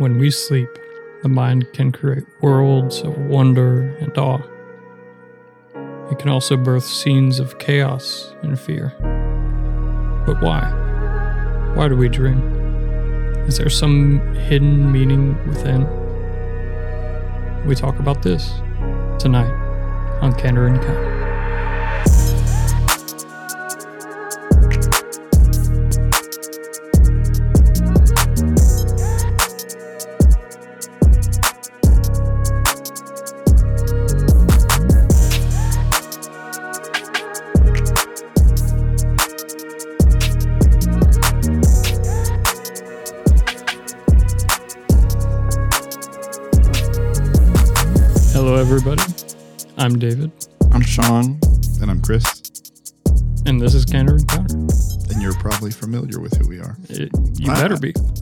When we sleep, the mind can create worlds of wonder and awe. It can also birth scenes of chaos and fear. But why? Why do we dream? Is there some hidden meaning within? We talk about this tonight on Candor and Counter.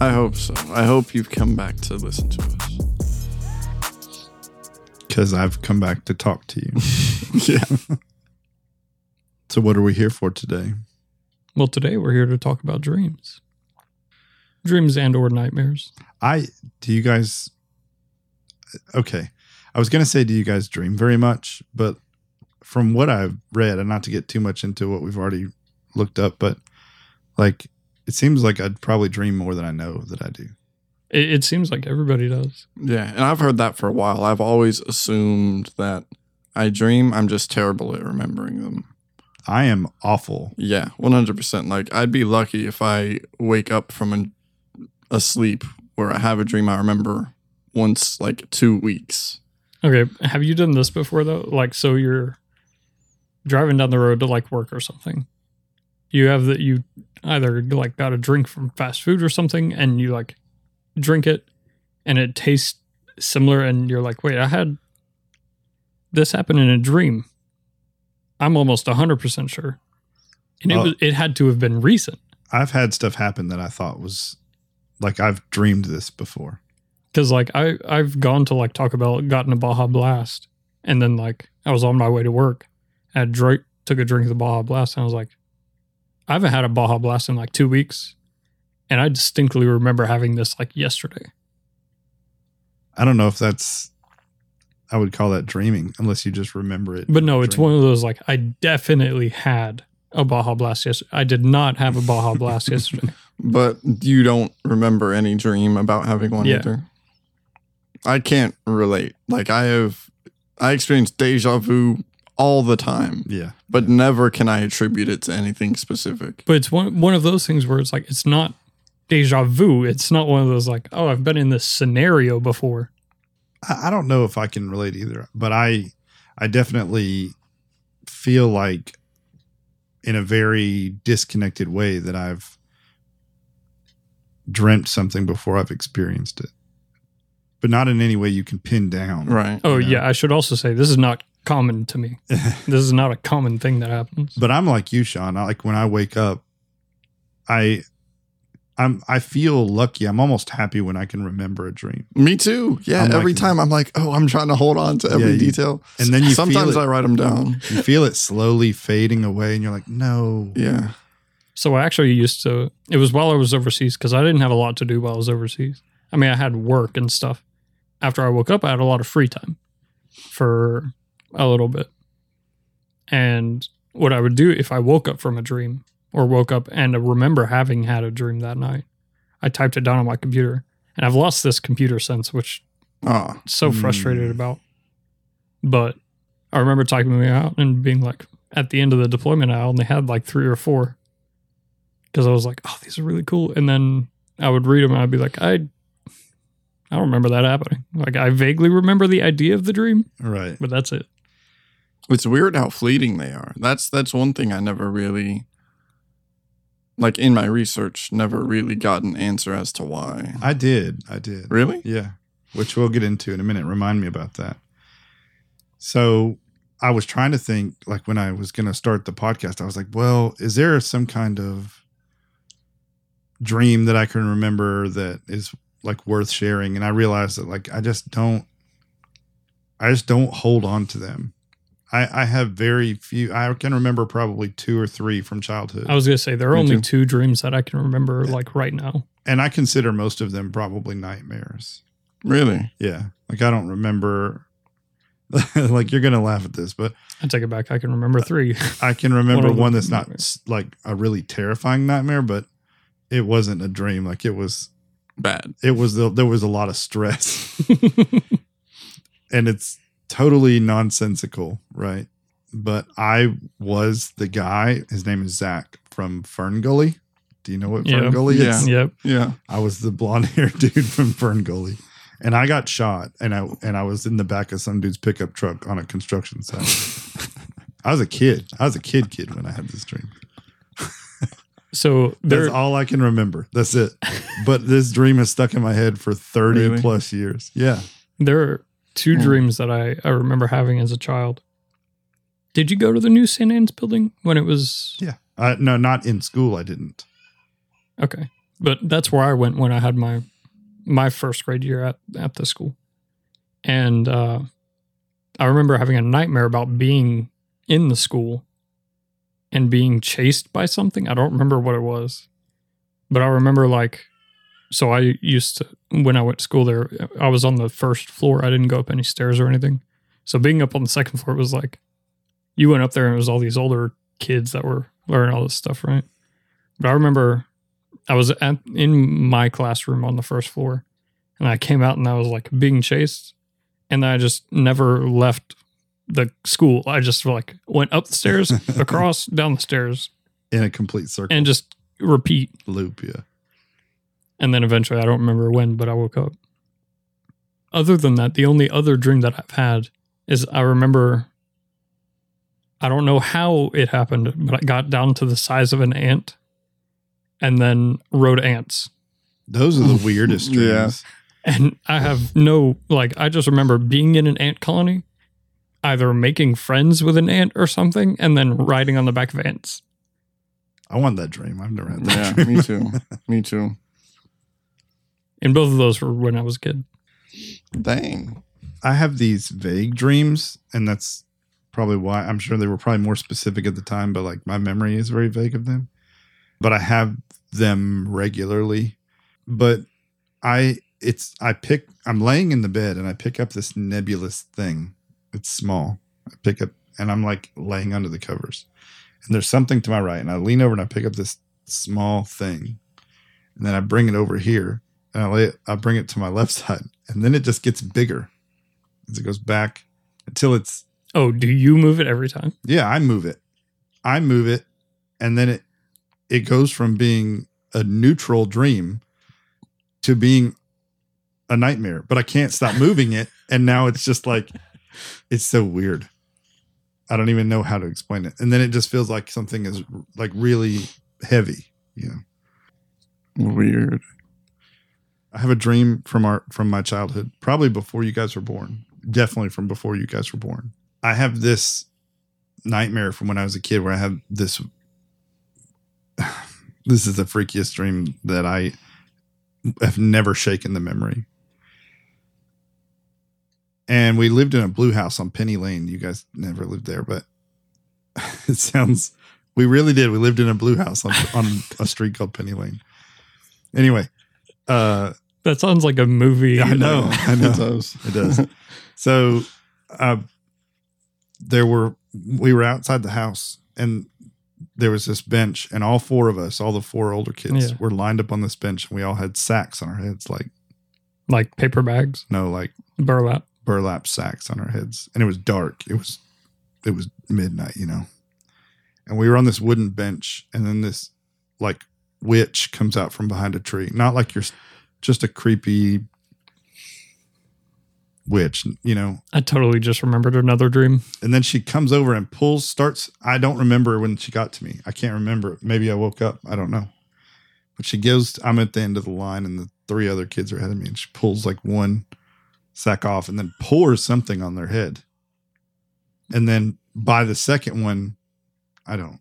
I- better be. I hope so. I hope you've come back to listen to us. Because I've come back to talk to you. yeah. so, what are we here for today? Well, today we're here to talk about dreams. Dreams and or nightmares. I, do you guys, okay. I was going to say, do you guys dream very much? But from what I've read, and not to get too much into what we've already looked up, but like, it seems like I'd probably dream more than I know that I do. It, it seems like everybody does. Yeah. And I've heard that for a while. I've always assumed that I dream, I'm just terrible at remembering them. I am awful. Yeah. 100%. Like, I'd be lucky if I wake up from an, a sleep where I have a dream I remember once, like two weeks. Okay, have you done this before though? Like, so you're driving down the road to like work or something. You have that you either like got a drink from fast food or something, and you like drink it, and it tastes similar, and you're like, wait, I had this happen in a dream. I'm almost hundred percent sure, and it Oh. was it had to have been recent I've had stuff happen that I thought was like I've dreamed this before. because like I I've gone to like Taco Bell, gotten a Baja Blast, and then like I was on my way to work, I had drink took a drink of the Baja Blast, and I was like, I haven't had a Baja Blast in like two weeks, and I distinctly remember having this like yesterday. I don't know if that's I would call that dreaming unless you just remember it. But no, it's dreaming. one of those like I definitely had a Baja Blast yesterday. I did not have a Baja Blast yesterday. But you don't remember any dream about having one Yeah. either. I can't relate. Like I have I experienced deja vu all the time, Yeah. but never can I attribute it to anything specific. But it's one one of those things where it's like it's not deja vu. It's not one of those like oh I've been in this scenario before. I, I don't know if I can relate either, but I I definitely feel like in a very disconnected way that I've dreamt something before I've experienced it. But not in any way you can pin down. Right. Oh you know? yeah, I should also say this is not common to me. this is not a common thing that happens. But I'm like you, Sean. I, like when I wake up, I I'm I feel lucky. I'm almost happy when I can remember a dream. Me too. Yeah. I'm every like- time I'm like, oh, I'm trying to hold on to every Yeah, you- detail. and then you feel sometimes it. I write them down. You feel it slowly fading away, and you're like, no. Yeah. So I actually used to. It was while I was overseas because I didn't have a lot to do while I was overseas. I mean, I had work and stuff. After I woke up, I had a lot of free time for a little bit. And what I would do if I woke up from a dream or woke up and remember having had a dream that night, I typed it down on my computer. And I've lost this computer sense, which Oh, so Hmm. frustrated about. But I remember typing me out and being like, at the end of the deployment, I only had like three or four because I was like, oh, these are really cool. And then I would read them and I'd be like, I, I don't remember that happening. Like I vaguely remember the idea of the dream, Right. but that's it. It's weird how fleeting they are. That's that's one thing I never really like in my research never really got an answer as to why. I did. I did. Really? Yeah. Which we'll get into in a minute. Remind me about that. So I was trying to think, like when I was going to start the podcast, I was like, well, is there some kind of dream that I can remember that is like worth sharing? And I realized that like I just don't, I just don't hold on to them. I, I have very few. I can remember probably two or three from childhood, I was gonna say there are Me only too. two dreams that I can remember like right now. and I consider most of them probably nightmares. Really? Yeah, like I don't remember. like you're gonna laugh at this, but I take it back. I can remember three. I can remember One one, that's not nightmare. s- like a really terrifying nightmare, but it wasn't a dream. Like it was, Bad. it was. The, there was a lot of stress, and it's totally nonsensical, right? But I was the guy. His name is Zach from Fern Gully. Do you know what Fern Yeah. Gully is? yep. Yeah. I was the blonde haired dude from Fern Gully. And I got shot and I and I was in the back of some dude's pickup truck on a construction site. I was a kid. I was a kid kid when I had this dream. So That's all I can remember. That's it. But this dream has stuck in my head for 30 Really? plus years. Yeah. there are two Hmm. dreams that I, I remember having as a child. Did you go to the new St. Anne's building when it was Yeah. Uh, no, not in school. I didn't. okay? But that's where I went when I had my my first grade year at at the school, and uh, I remember having a nightmare about being in the school and being chased by something. I don't remember what it was, but I remember like. So I used to when I went to school there. I was on the first floor. I didn't go up any stairs or anything. So being up on the second floor was like, you went up there and it was all these older kids that were learning all this stuff, right? But I remember I was at, in my classroom on the first floor, and I came out and I was like being chased, and I just never left the school. I just like went up the stairs, across, down the stairs, In a complete circle and just repeat. loop. Yeah. And then eventually, I don't remember when, but I woke up. Other than that, the only other dream that I've had is I remember. I don't know how it happened, but I got down to the size of an ant, and then rode ants. Those are the weirdest dreams. Yeah. And I have no like I just remember being in an ant colony, either making friends with an ant or something, and then riding on the back of ants. I want that dream. I've never had that Yeah. dream. Me too. Me too. And both of those were when I was a kid. Dang. I have these vague dreams, and that's probably why I'm sure they were probably more specific at the time, but like my memory is very vague of them. But I have them regularly. But I, it's, I pick, I'm laying in the bed and I pick up this nebulous thing. It's small. I pick up, and I'm like laying under the covers. And there's something to my right, and I lean over and I pick up this small thing. And then I bring it over here and I lay it, I bring it to my left side, and then it just gets bigger as it goes back until it's Oh, do you move it every time? yeah i move it i move it and then it it goes from being a neutral dream to being a nightmare but i can't stop moving it and now it's just like it's so weird i don't even know how to explain it and then it just feels like something is like really heavy you know Weird. I have a dream from our from my childhood, probably before you guys were born. Definitely from before you guys were born. I have this nightmare from when I was a kid where I have this this is the freakiest dream that I have never shaken the memory. And we lived in a blue house on Penny Lane. You guys never lived there, but it sounds we really did. We lived in a blue house on, on a street called Penny Lane. Anyway, uh That sounds like a movie. Yeah, I know. I know. It does. it does. so uh there were we were outside the house and there was this bench and all four of us, all the four older kids Yeah. were lined up on this bench and we all had sacks on our heads like like paper bags, no like burlap. burlap sacks on our heads and it was dark it was it was midnight you know and we were on this wooden bench and then this like witch comes out from behind a tree. Not like you're just a creepy witch you know? I totally just remembered another dream. and then she comes over and pulls starts i don't remember when she got to me. I can't remember. Maybe i woke up. I don't know. But she gives i'm at the end of the line and the three other kids are ahead of me and she pulls like one sack off and then pours something on their head. And then by the second one i don't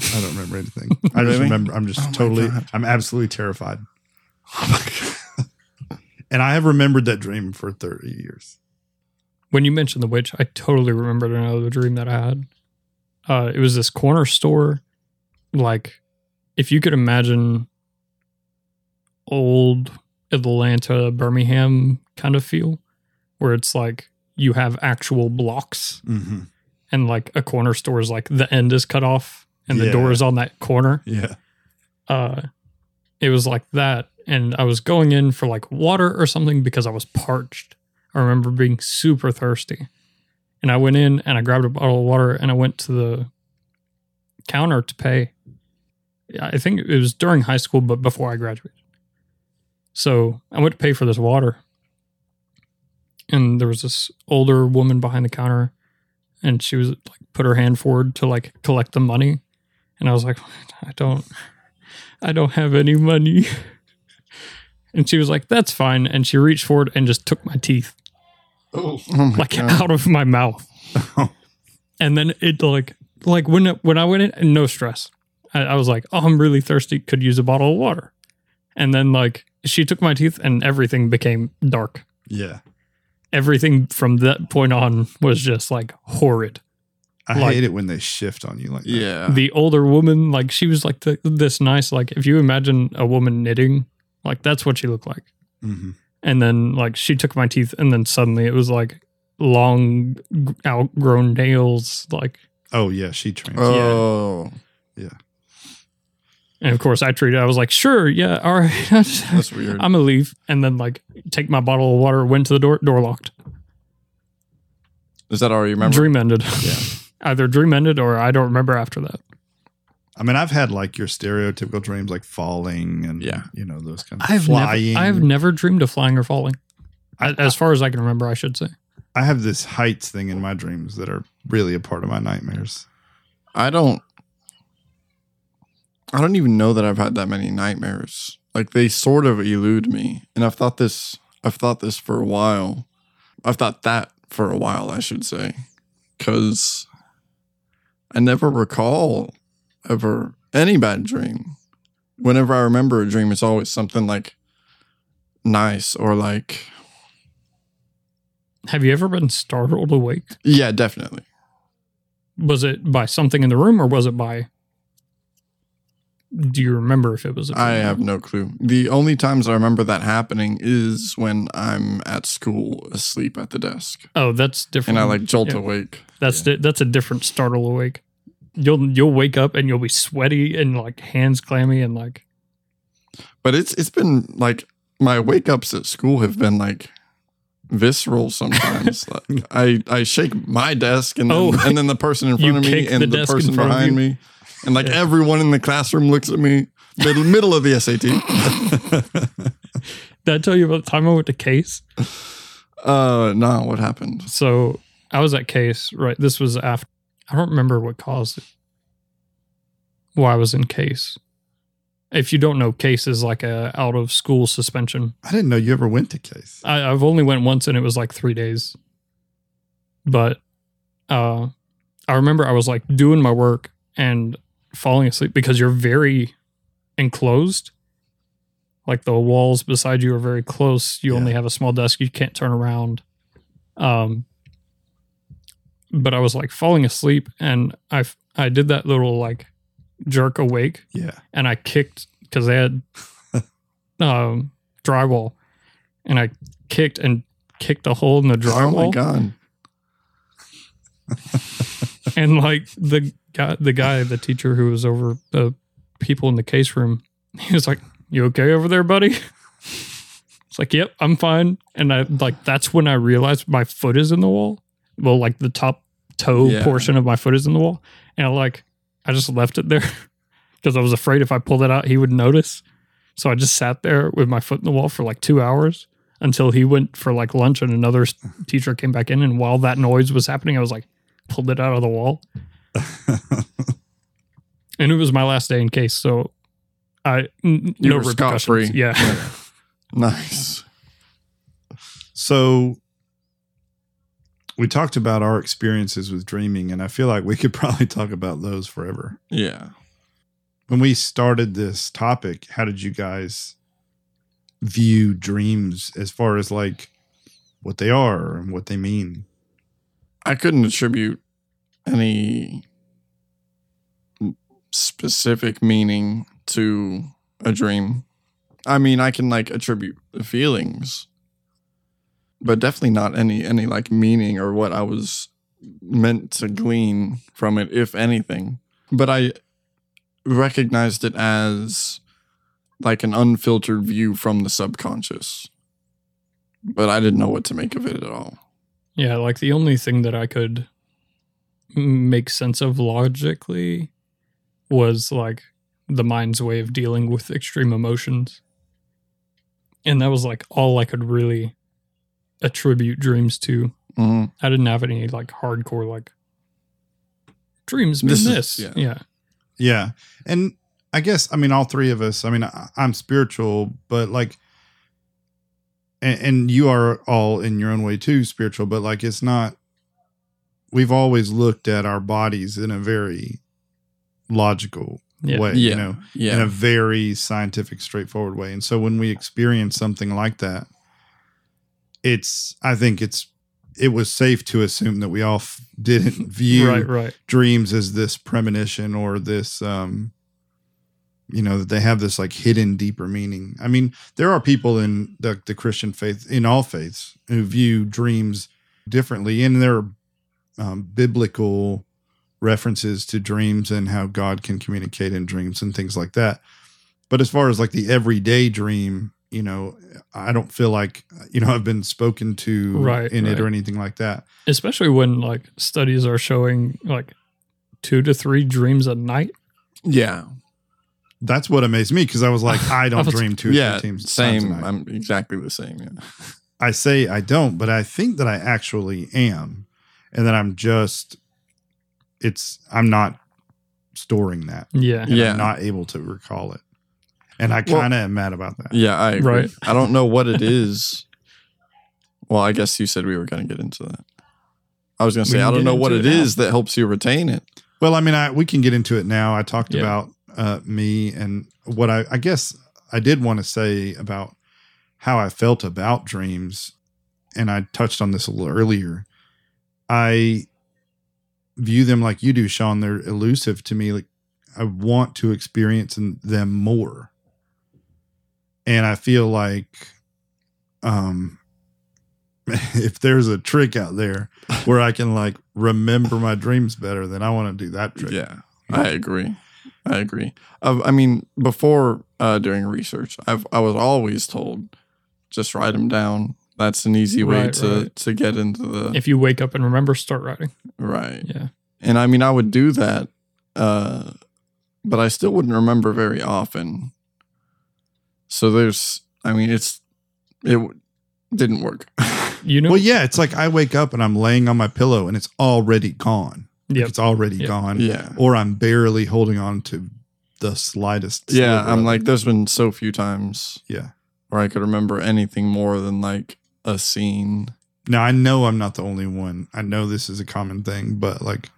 i don't remember anything. I just Really? remember i'm just Oh my totally God. i'm absolutely terrified. Oh and i have remembered that dream for 30 years. When you mentioned the witch, I totally remembered another dream that I had. Uh, it was this corner store, like if you could imagine old Atlanta, Birmingham kind of feel, where it's like you have actual blocks hmm and like a corner store is like the end is cut off and the Yeah. door is on that corner. Yeah. Uh, it was like that, and I was going in for like water or something because I was parched. I remember being super thirsty, and I went in and I grabbed a bottle of water and I went to the counter to pay. I think it was during high school, but before I graduated. So I went to pay for this water, and there was this older woman behind the counter, and she was like put her hand forward to like collect the money, and I was like, I don't, I don't have any money. And she was like, "That's fine." And she reached forward and just took my teeth Oh. Oh, oh my like God. out of my mouth. and then it like like when it, when I went in, no stress. I, I was like, "Oh, I'm really thirsty. Could use a bottle of water." And then like she took my teeth and everything became dark. Yeah. Everything from that point on was just like horrid. I Like- hate it when they shift on you like that. Yeah. the older woman like she was like the, this nice like if you imagine a woman knitting like that's what she looked like hmm and then like she took my teeth and then suddenly it was like long outgrown nails like Oh yeah, she trains. oh, yeah. and of course i treated i was like sure yeah all right that's weird. i'm gonna leave and then like take my bottle of water went to the door door locked Is that all you remember? dream ended Yeah. either dream ended or i don't remember after that I mean, I've had like your stereotypical dreams, like falling and Yeah. you know those kind of i've flying. never i've never dreamed of flying or falling A- as far as i can remember i should say I have this heights thing in my dreams that are really a part of my nightmares. I don't. I don't even know that I've had that many nightmares. Like they sort of elude me, and I've thought this. I've thought this for a while. I've thought that for a while, I should say, because I never recall ever any bad dream. Whenever I remember a dream, it's always something like nice or like have you ever been startled awake yeah, definitely. was it by something in the room or was it by do you remember if it was a I have no clue. The only times I remember that happening is when I'm at school asleep at the desk oh that's different and I like jolt Yeah. awake. that's di- that's a different startle awake you'll you'll wake up and you'll be sweaty and like hands clammy and like But it's it's been like my wake ups at school have been like visceral sometimes. like I I shake my desk and then, Oh. and then the person in front of me and the the, person behind me. And like Yeah. everyone in the classroom looks at me middle middle of the SAT. did i tell you about the time i went to case uh no, what happened? so i was at case right this was after i don't remember what caused it why i was in case if you don't know case is like a out of school suspension I didn't know you ever went to case. I, I've only went once and it was like three days. But uh I remember I was like doing my work and falling asleep because you're very enclosed. Like the walls beside you are very close. You only have a small desk. You can't turn around. Um but I was like falling asleep and I I did that little like jerk awake Yeah. and I kicked because they had um, drywall, and I kicked and kicked a hole in the drywall. Oh my god. and like the guy, the guy, the teacher who was over the people in the case room, he was like, "You okay over there, buddy?" It's like, "Yep, I'm fine." And I like that's when I realized my foot is in the wall. Well, like the top toe Yeah. portion of my foot is in the wall, and I like I just left it there because I was afraid if I pulled it out, he would notice. So I just sat there with my foot in the wall for like two hours until he went for like lunch and another teacher came back in. And while that noise was happening, I was like, pulled it out of the wall. and it was my last day in case. So I, n- You no were repercussions. scot-free. Yeah. Nice. So we talked about our experiences with dreaming, and I feel like we could probably talk about those forever. Yeah. When we started this topic, how did you guys view dreams as far as like what they are and what they mean? I couldn't attribute any specific meaning to a dream. I mean, I can like attribute the feelings, but definitely not any any like meaning or what I was meant to glean from it, if anything. But I recognized it as like an unfiltered view from the subconscious. But I didn't know what to make of it at all. Yeah, like the only thing that I could make sense of logically was like the mind's way of dealing with extreme emotions. And that was like all I could really attribute dreams to. Mhm. I didn't have any like hardcore like dreams mean This this. is- yeah. yeah. Yeah. And I guess, I mean, all three of us, I mean, I, I'm spiritual, but like, and, and you are all in your own way too spiritual, but like, it's not, we've always looked at our bodies in a very logical Yeah. way, Yeah. you know, in a very scientific, straightforward way. And so when we experience something like that, it's, I think it's, it was safe to assume that we all f- didn't view Right, right. dreams as this premonition or this um you know that they have this like hidden deeper meaning i mean there are people in the, the christian faith in all faiths who view dreams differently and there are um, biblical references to dreams and how god can communicate in dreams and things like that but as far as like the everyday dream you know i don't feel like you know i've been spoken to Right, in it or anything like that Especially when like studies are showing like two to three dreams a night. Yeah. That's what amazed me because I was like, I don't was- dream two or yeah. three teams. Same. times a night. I'm exactly the same. Yeah. I say I don't, but I think that I actually am, and then I'm just. It's I'm not storing that. Yeah. And Yeah. I'm not able to recall it, and I kind of am mad about that. Yeah, I agree. Right. I don't know what it is. Well, I guess you said we were going to get into that. I was going to say I don't know what into it it now. is that helps you retain it. Well, I mean, I we can get into it now. I talked Yeah. about uh, me and what I I guess I did want to say about how I felt about dreams, and I touched on this a little earlier. I view them like you do, Sean. They're elusive to me. Like I want to experience them more, and I feel like, um, if there's a trick out there where I can like remember my dreams better, then I want to do that trick. Yeah, I agree. I agree. Uh, I mean, before uh, doing research, I've I was always told just write them down. That's an easy way Right, to right. to get into the If you wake up and remember, start writing. right. Yeah. And I mean, I would do that, uh, but I still wouldn't remember very often. So there's, I mean, it's it w- didn't work. You know, Well, yeah, it's like I wake up and I'm laying on my pillow and it's already gone. Like, It's already Yep. gone. yeah, Or I'm barely holding on to the slightest. yeah. I'm of like, there's been so few times yeah. where I could remember anything more than like a scene. Now I know I'm not the only one. I know this is a common thing, but like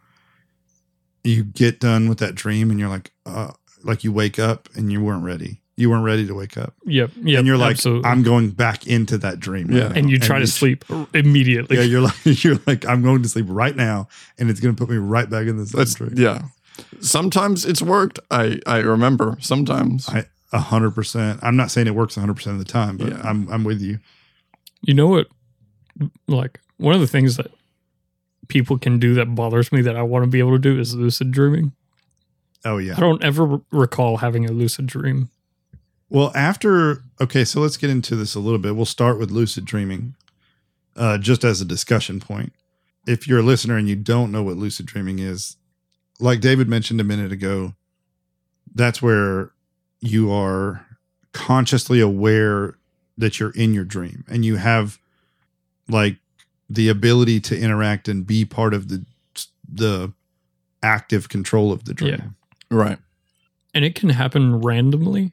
you get done with that dream and you're like, uh, like you wake up and you weren't ready. You weren't ready to wake up. yep, yep, and you're like, absolutely. I'm going back into that dream. Yeah. now. and you try to you- sleep immediately. Yeah, you're like, you're like, I'm going to sleep right now, and it's going to put me right back in this That's dream. yeah. Sometimes it's worked. I I remember. Sometimes I a hundred percent. I'm not saying it works a hundred percent of the time, but Yeah. I'm I'm with you. You know what? Like one of the things that people can do that bothers me that I want to be able to do is lucid dreaming. Oh yeah. I don't ever recall having a lucid dream. Well, after okay, so let's get into this a little bit. We'll start with lucid dreaming, uh, just as a discussion point. If you're a listener and you don't know what lucid dreaming is, like David mentioned a minute ago, that's where you are consciously aware that you're in your dream and you have like the ability to interact and be part of the the active control of the dream. Yeah. right. and it can happen randomly.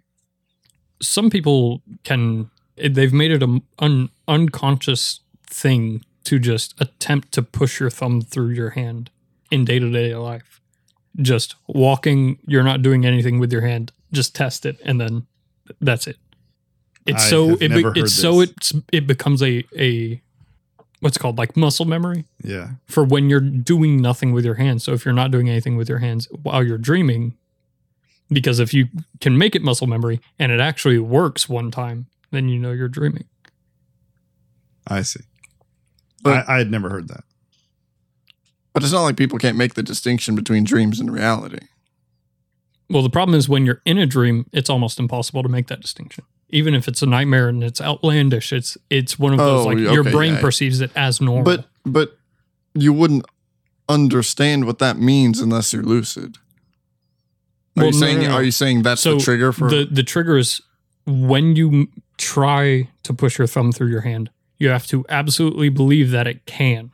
Some people can they've made it a un, unconscious thing to just attempt to push your thumb through your hand in day-to-day life. Just walking, you're not doing anything with your hand, just test it and then that's it. It's I so it be, heard it's so it's it becomes a a what's it called like muscle memory Yeah. for when you're doing nothing with your hands. So if you're not doing anything with your hands while you're dreaming, because if you can make it muscle memory and it actually works one time, then you know you're dreaming. I see. But- I, I had never heard that. But it's not like people can't make the distinction between dreams and reality. Well, the problem is when you're in a dream, it's almost impossible to make that distinction. Even if it's a nightmare and it's outlandish, it's it's one of those Oh, like yeah, your brain yeah. perceives it as normal. But but you wouldn't understand what that means unless you're lucid. Are Well, you saying no, no. are you saying that's So the trigger for the the trigger is when you try to push your thumb through your hand. You have to absolutely believe that it can.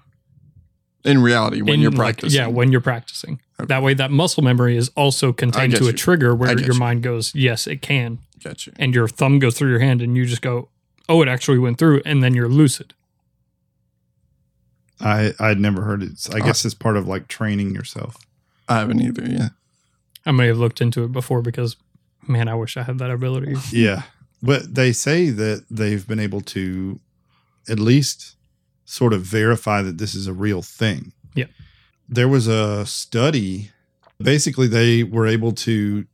in reality when in, you're like, practicing? yeah, when you're practicing. Okay. That way, that muscle memory is also contained get to a you. trigger where your you. mind goes, "Yes, it can," Get you. and your thumb goes through your hand, and you just go, "Oh, it actually went through," and then you're lucid. I I'd never heard it. I guess uh, it's part of like training yourself. I haven't either. Yeah. I may have looked into it before because, man, I wish I had that ability. Yeah. But they say that they've been able to at least sort of verify that this is a real thing. Yeah. There was a study. Basically, they were able to,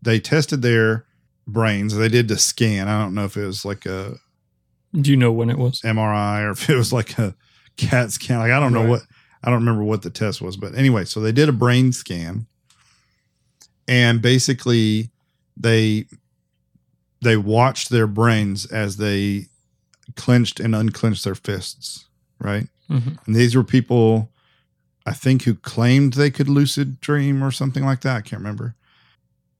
they tested their brains. They did the scan. I don't know if it was like a Do you know when it was? MRI or if it was like a CAT scan. Like I don't know what I don't remember what the test was, but anyway, so they did a brain scan, and basically they they watched their brains as they clenched and unclenched their fists, right? Mhm. And these were people, I think, who claimed they could lucid dream or something like that. I can't remember.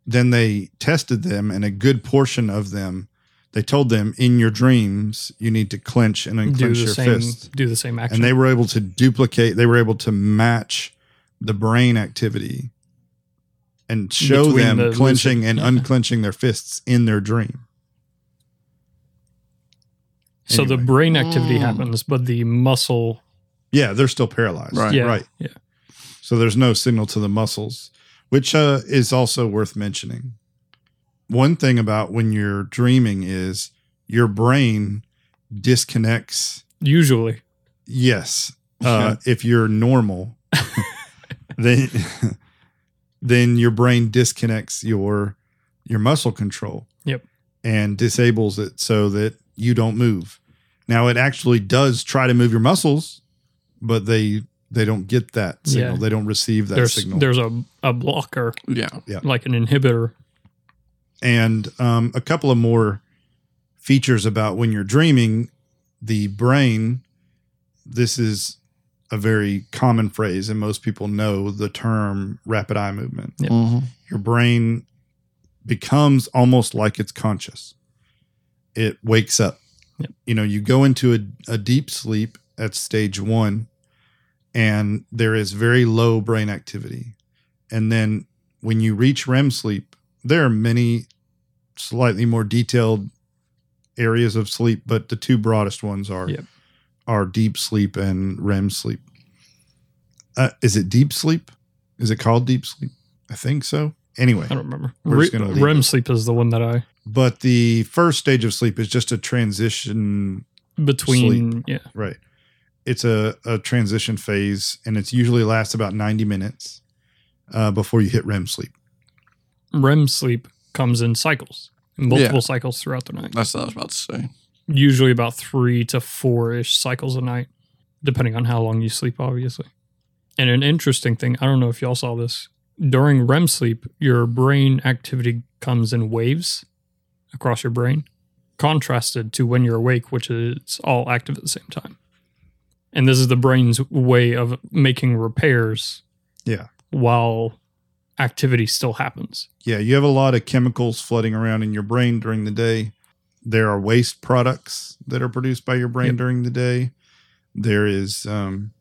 Then they tested them, and a good portion of them, they told them in your dreams you need to clench and unclench your same. fists, Do the same action. and they were able to duplicate. They were able to match the brain activity and show Between them the clenching lucid- and yeah. unclenching their fists in their dream. so the brain activity Mm. happens, but the muscle, Yeah, they're still paralyzed. Right. yeah, right. yeah. So there's no signal to the muscles, which uh, is also worth mentioning. One thing about when you're dreaming is your brain disconnects. Usually, Yes, uh, if you're normal, then then your brain disconnects your your muscle control. Yep. and disables it so that you don't move. Now it actually does try to move your muscles, but they they don't get that signal. Yeah. They don't receive that there's signal. there's a a blocker Yeah. yeah. like an inhibitor. and um, a couple of more features about when you're dreaming the brain this is a very common phrase and most people know the term rapid eye movement Yep. Mhm. your brain becomes almost like it's conscious it wakes up Yep. you know you go into a, a deep sleep at stage one and there is very low brain activity. And then when you reach rem sleep there are many slightly more detailed areas of sleep but the two broadest ones are Yep. are deep sleep and rem sleep. Uh, is it deep sleep? Is it called deep sleep? I think so. Anyway I don't remember. Re- just gonna leave REM it. sleep is the one that I but the first stage of sleep is just a transition between yeah. Right it's a, a transition phase and it's usually lasts about 90 minutes uh, before you hit rem sleep REM sleep comes in cycles, multiple Yeah. cycles throughout the night. That's what I was about to say. Usually about three to four ish cycles a night, depending on how long you sleep, obviously. And an interesting thing, I don't know if y'all saw this. During REM sleep, your brain activity comes in waves across your brain, contrasted to when you're awake, which is all active at the same time. And this is the brain's way of making repairs Yeah. while activity still happens. yeah you have a lot of chemicals flooding around in your brain during the day there are waste products that are produced by your brain Yep. during the day there is um,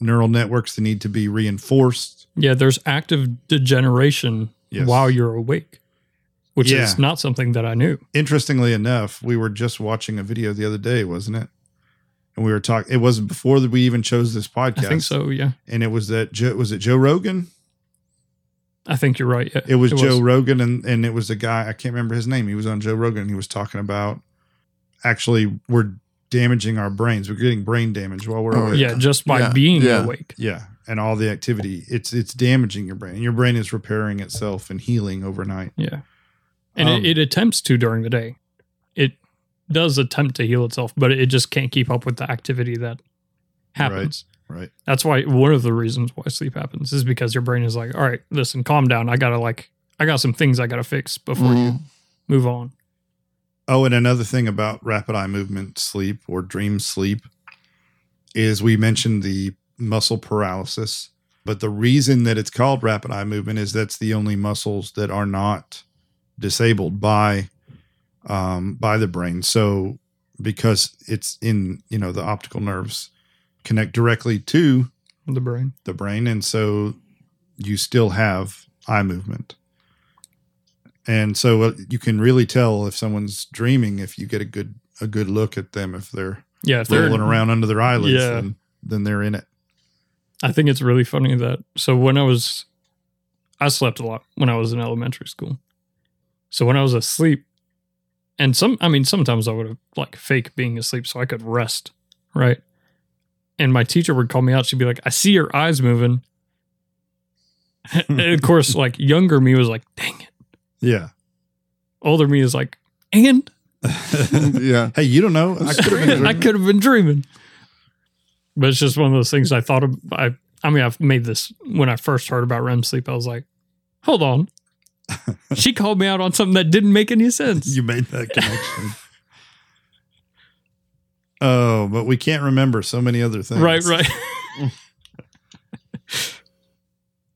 neural networks that need to be reinforced Yeah, there's active degeneration Yes. while you're awake, which Yeah. is not something that I knew. interestingly enough, we were just watching a video the other day, wasn't it? And we were talking. It wasn't before that we even chose this podcast. I think so. Yeah, And it was that Joe, was it Joe Rogan? I think you're right. Yeah, It was Joe Rogan, and and it was a guy I can't remember his name. He was on Joe Rogan. and He was talking about actually we're damaging our brains. We're getting brain damage while we're Oh, awake. yeah, just by Yeah, being yeah. awake. Yeah, and all the activity, it's it's damaging your brain. Your brain is repairing itself and healing overnight. Yeah. And Um, it, it attempts to during the day. It does attempt to heal itself, but it just can't keep up with the activity that happens. Right. That's why one of the reasons why sleep happens is because your brain is like, all right, listen, calm down. I gotta like, I got some things I gotta fix before you Mhm. move on. Oh, and another thing about rapid eye movement sleep or dream sleep is we mentioned the muscle paralysis, but the reason that it's called rapid eye movement is that's the only muscles that are not disabled by um, by the brain. So because it's in you know the optical nerves connect directly to The brain. the brain, and so you still have eye movement. And so uh, you can really tell if someone's dreaming if you get a good a good look at them if they're Yeah, if they're rolling around under their eyelids, Yeah. then, then they're in it. I think it's really funny that so when I was I slept a lot when I was in elementary school. So when I was asleep and some I mean sometimes I would have like fake being asleep so I could rest, right? And my teacher would call me out she'd be like, "I see your eyes moving." and of course like younger me was like, "Dang it." Yeah. Older me is like, "And yeah. hey, you don't know. I could have been dreaming. been dreaming. But it's just one of those things I thought of. I, I mean, I've made this when I first heard about REM sleep. I was like, hold on. She called me out on something that didn't make any sense. You made that connection. oh, but we can't remember so many other things. right, right.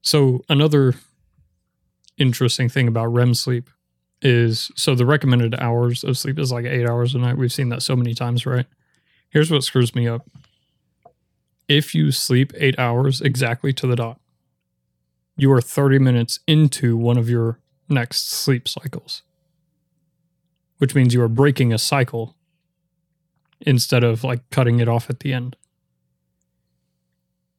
so, another interesting thing about REM sleep is so the recommended hours of sleep is like eight hours a night. We've seen that so many times, right? Here's what screws me up. If you sleep eight hours exactly to the dot, you are 30 minutes into one of your next sleep cycles, which means you are breaking a cycle instead of like cutting it off at the end.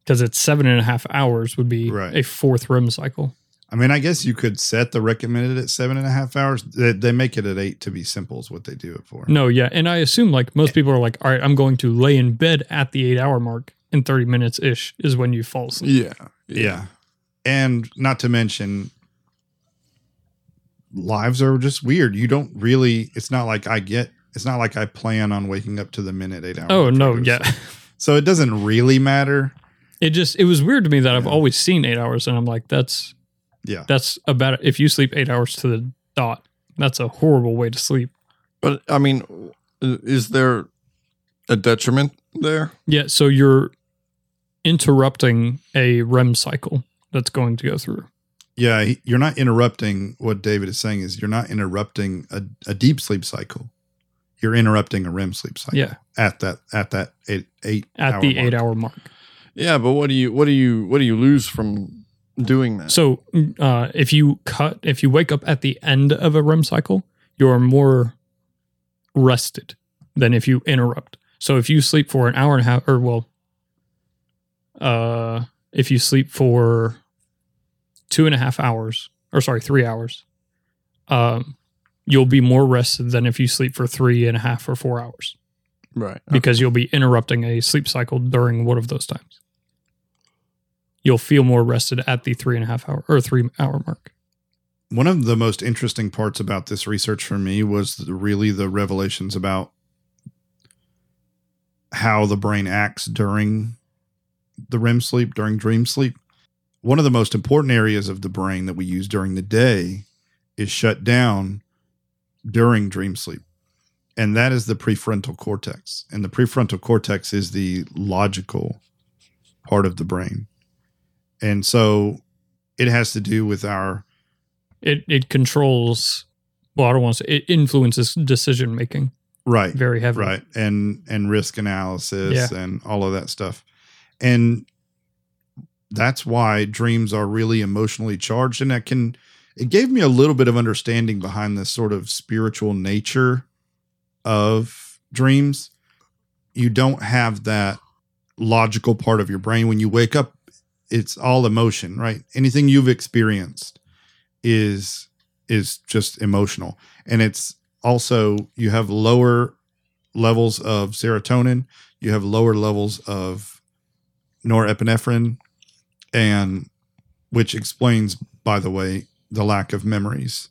Because it's seven and a half hours would be Right. a fourth REM cycle. I mean, I guess you could set the recommended at seven and a half hours. They, they make it at eight to be simple, is what they do it for. No, yeah. And I assume like most people are like, all right, I'm going to lay in bed at the eight hour mark in 30 minutes ish is when you fall asleep. Yeah. Yeah. And not to mention, lives are just weird. You don't really, it's not like I get, it's not like I plan on waking up to the minute eight hours. Oh, no. go Yeah. sleep. So it doesn't really matter. It just, it was weird to me that I've always seen eight hours and I'm like, that's, Yeah. that's about, if you sleep eight hours to the dot, that's a horrible way to sleep. But I mean, is there a detriment there? Yeah. So you're interrupting a REM cycle that's going to go through. Yeah. he- You're not interrupting what David is saying is you're not interrupting a, a deep sleep cycle. You're interrupting a REM sleep cycle. Yeah. At that, at that eight, eight At hour the mark. eight hour mark. Yeah, but what do you what do you what do you lose from doing that? So, uh, if you cut, if you wake up at the end of a REM cycle, you're more rested than if you interrupt. So, if you sleep for an hour and a half, or well, uh, if you sleep for two and a half hours, or sorry, three hours, um, you'll be more rested than if you sleep for three and a half or four hours right. because you'll be interrupting a sleep cycle during one of those times. You'll feel more rested at the three and a half hour or three hour mark. One of the most interesting parts about this research for me was really the revelations about how the brain acts during the REM sleep, during dream sleep. One of the most important areas of the brain that we use during the day is shut down during dream sleep. And that is the prefrontal cortex. And the prefrontal cortex is the logical part of the brain. And so it has to do with our It it controls. Well, I don't want to say it influences decision making right very heavily. right and and risk analysis Yeah. and all of that stuff and that's why dreams are really emotionally charged. And that can it gave me a little bit of understanding behind the sort of spiritual nature of dreams. You don't have that logical part of your brain. When you wake up it's all emotion right? Anything you've experienced is is just emotional. And it's also you have lower levels of serotonin, you have lower levels of norepinephrine, and which explains, by the way, the lack of memories.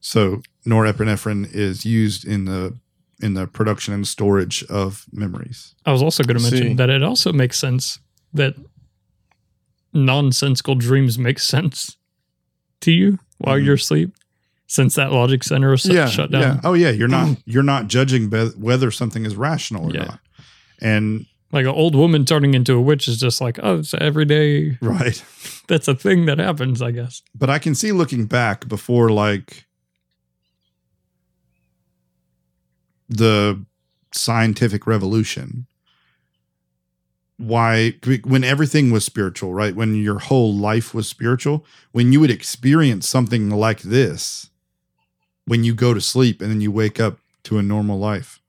So norepinephrine is used in the in the production and storage of memories. I was also going to mention See. that it also makes sense that nonsensical dreams make sense to you while Mhm. you're asleep, since that logic center is Yeah, shut down. yeah. Oh yeah, you're not you're not judging be- whether something is rational or Yeah. not. And Like an old woman turning into a witch is just like, oh, it's everyday. right. That's a thing that happens, I guess. but I can see looking back before like the scientific revolution why when everything was spiritual right when your whole life was spiritual when you would experience something like this when you go to sleep and then you wake up to a normal life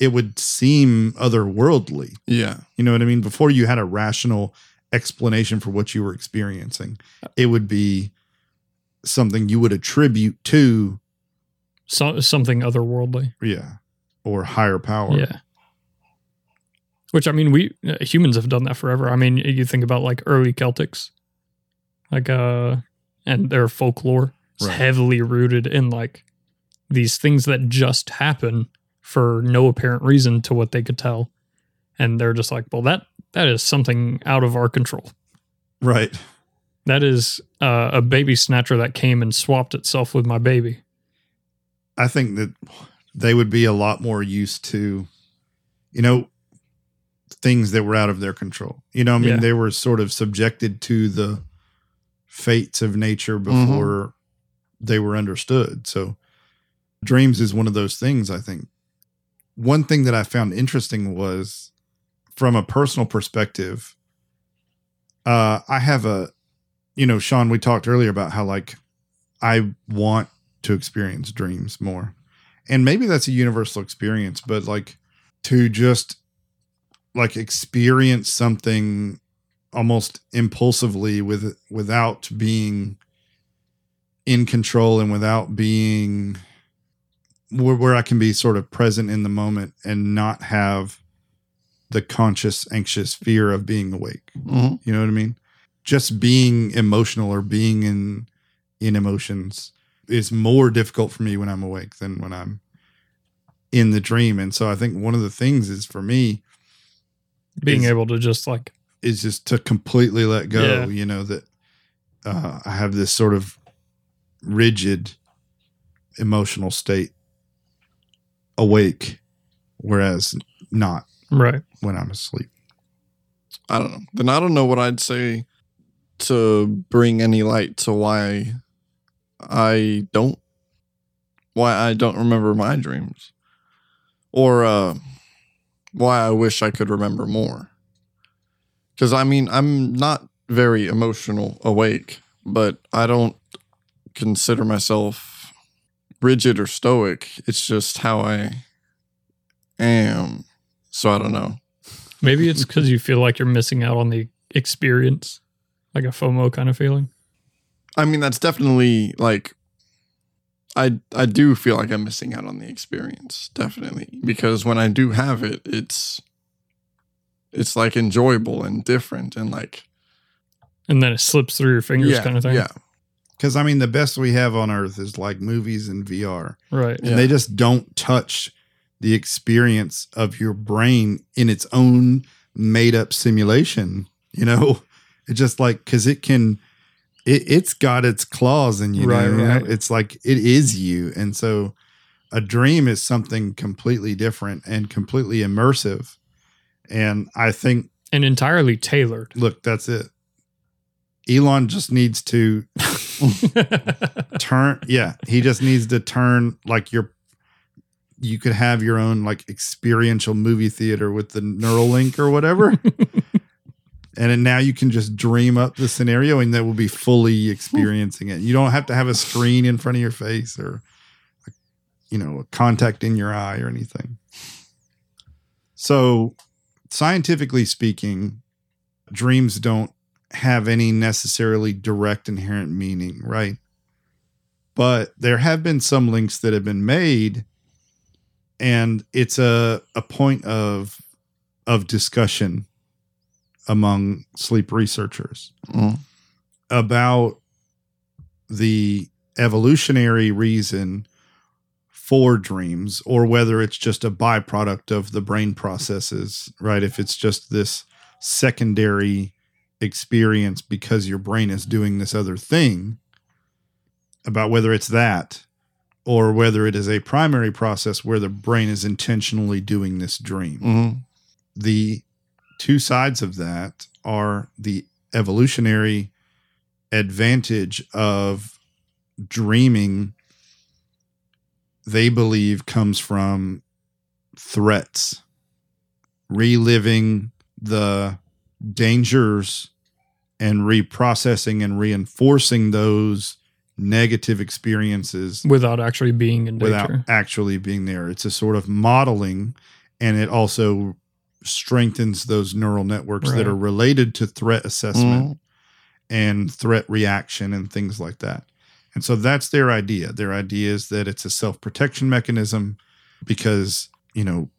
it would seem otherworldly Yeah. you know what I mean? Before you had a rational explanation for what you were experiencing, it would be something you would attribute to, So, something otherworldly. yeah, or higher power. Yeah. Which I mean, we uh, humans have done that forever. I mean, you think about like early Celtics, like uh, and their folklore is Right. heavily rooted in like these things that just happen for no apparent reason to what they could tell, and they're just like, well, that that is something out of our control. Right. That is uh, a baby snatcher that came and swapped itself with my baby. I think that they would be a lot more used to, you know, things that were out of their control. You know, I mean, Yeah. they were sort of subjected to the fates of nature before they were understood. So, dreams is one of those things, I think. One thing that I found interesting was from a personal perspective, uh, I have a, you know, Sean, we talked earlier about how like I want to experience dreams more. And maybe that's a universal experience, but like to just like experience something almost impulsively with without being in control and without being where, where I can be sort of present in the moment and not have the conscious anxious fear of being awake. Mhm. You know what I mean? Just being emotional or being in in emotions is more difficult for me when I'm awake than when I'm in the dream. And so I think one of the things is for me Being Is- able to just like is just to completely let go, Yeah. you know, that uh, I have this sort of rigid emotional state awake, whereas not right. when I'm asleep. I don't know. Then I don't know what I'd say to bring any light to why I don't why I don't remember my dreams. Or uh why I wish I could remember more. Cuz I mean, I'm not very emotional awake, but I don't consider myself rigid or stoic. It's just how I am. So I don't know. Maybe it's because you feel like you're missing out on the experience, like a FOMO kind of feeling. I mean, that's definitely like I I do feel like I'm missing out on the experience, definitely. Because when I do have it, it's it's like enjoyable and different and like And then it slips through your fingers, yeah, kind of thing. Yeah. Because I mean, the best we have on earth is like movies and VR. Right. Yeah. and they just don't touch the experience of your brain in its own made up simulation you know it just like because it can it, it's got its claws in you, Right, know? right. it's like it is you and so a dream is something completely different and completely immersive and i think And entirely tailored. look that's it elon just needs to turn yeah he just needs to turn like your you could have your own like experiential movie theater with the neuralink or whatever. And then now you can just dream up the scenario and that will be fully experiencing it. You don't have to have a screen in front of your face or you know a contact in your eye or anything. So scientifically speaking dreams don't have any necessarily direct inherent meaning right but there have been some links that have been made and it's a a point of of discussion among sleep researchers Mm. about the evolutionary reason for dreams or whether it's just a byproduct of the brain processes right if it's just this secondary experience because your brain is doing this other thing about whether it's that or whether it is a primary process where the brain is intentionally doing this dream Mhm. the two sides of that are the evolutionary advantage of dreaming they believe comes from threats reliving the dangers and reprocessing and reinforcing those negative experiences without actually being in without danger. actually being there. It's a sort of modeling, and it also strengthens those neural networks Right. that are related to threat assessment Mhm. and threat reaction and things like that. And so that's their idea. Their idea is that it's a self protection mechanism because, you know,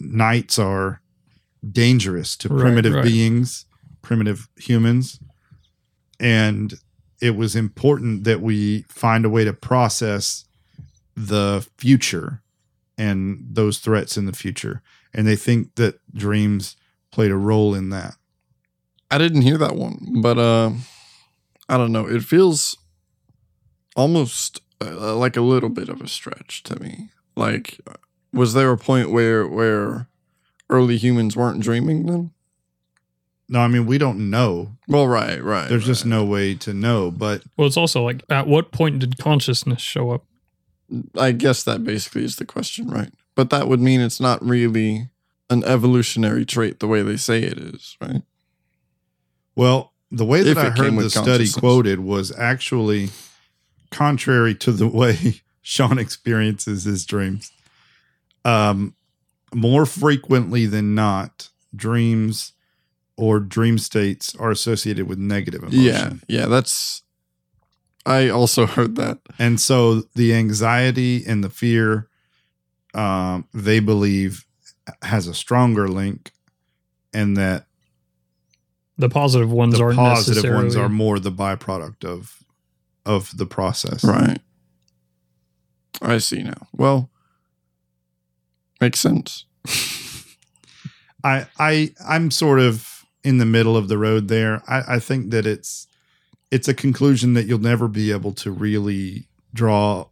nights are dangerous to Right, primitive right. beings, primitive humans. And it was important that we find a way to process the future and those threats in the future. And they think that dreams played a role in that. I didn't hear that one, but uh, I don't know. It feels almost uh, like a little bit of a stretch to me. Like, was there a point where where early humans weren't dreaming then? No, I mean, we don't know. Well, right, right. There's just no way to know. But Well, it's also like, at what point did consciousness show up? I guess that basically is the question, right? But that would mean it's not really an evolutionary trait the way they say it is, right? Well, the way that If I heard the study quoted was actually contrary to the way Sean experiences his dreams. Um, more frequently than not, dreams or dream states are associated with negative emotion. Yeah, yeah. That's. I also heard that. And so the anxiety and the fear, um, they believe has a stronger link, and that The positive ones the aren't ones are more the byproduct of of the process. Right. I see now. Well, makes sense. I I I'm sort of in the middle of the road there. I, I think that it's it's a conclusion that you'll never be able to really draw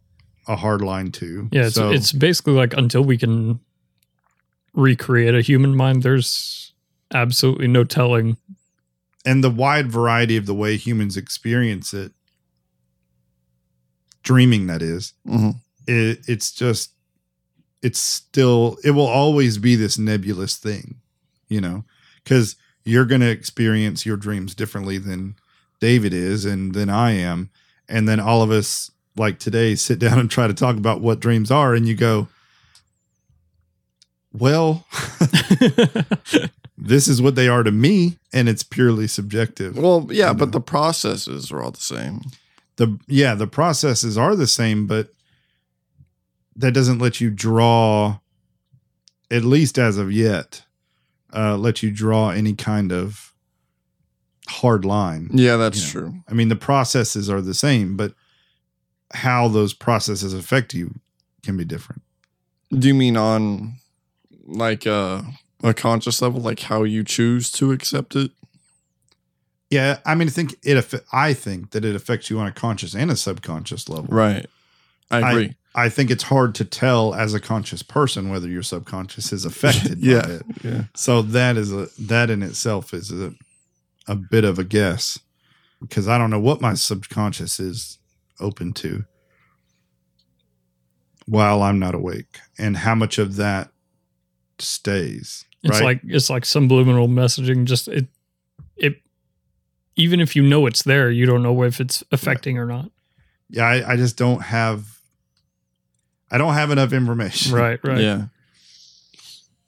a hard line to. Yeah, it's, So- it's basically like until we can recreate a human mind, there's absolutely no telling. and the wide variety of the way humans experience it, dreaming that is, hmm it, it's just it's still it will always be this nebulous thing you know because you're going to experience your dreams differently than david is and than i am and then all of us like today sit down and try to talk about what dreams are and you go well this is what they are to me and it's purely subjective Well, yeah, You but know. the processes are all the same. the yeah the processes are the same but that doesn't let you draw at least as of yet uh let you draw any kind of hard line Yeah, that's Yeah. true. i mean the processes are the same but how those processes affect you can be different Do you mean on like uh, a conscious level, like how you choose to accept it? yeah i mean i think it i think that it affects you on a conscious and a subconscious level Right. I- agree. I think it's hard to tell as a conscious person whether your subconscious is affected yeah. by it Yeah. So that is a that in itself is a a bit of a guess because I don't know what my subconscious is open to while I'm not awake and how much of that stays. It's right? like it's like some subliminal messaging. Just it, it. Even if you know it's there, you don't know if it's affecting or not. yeah, I, I just don't have I don't have enough information. Right, right. Yeah.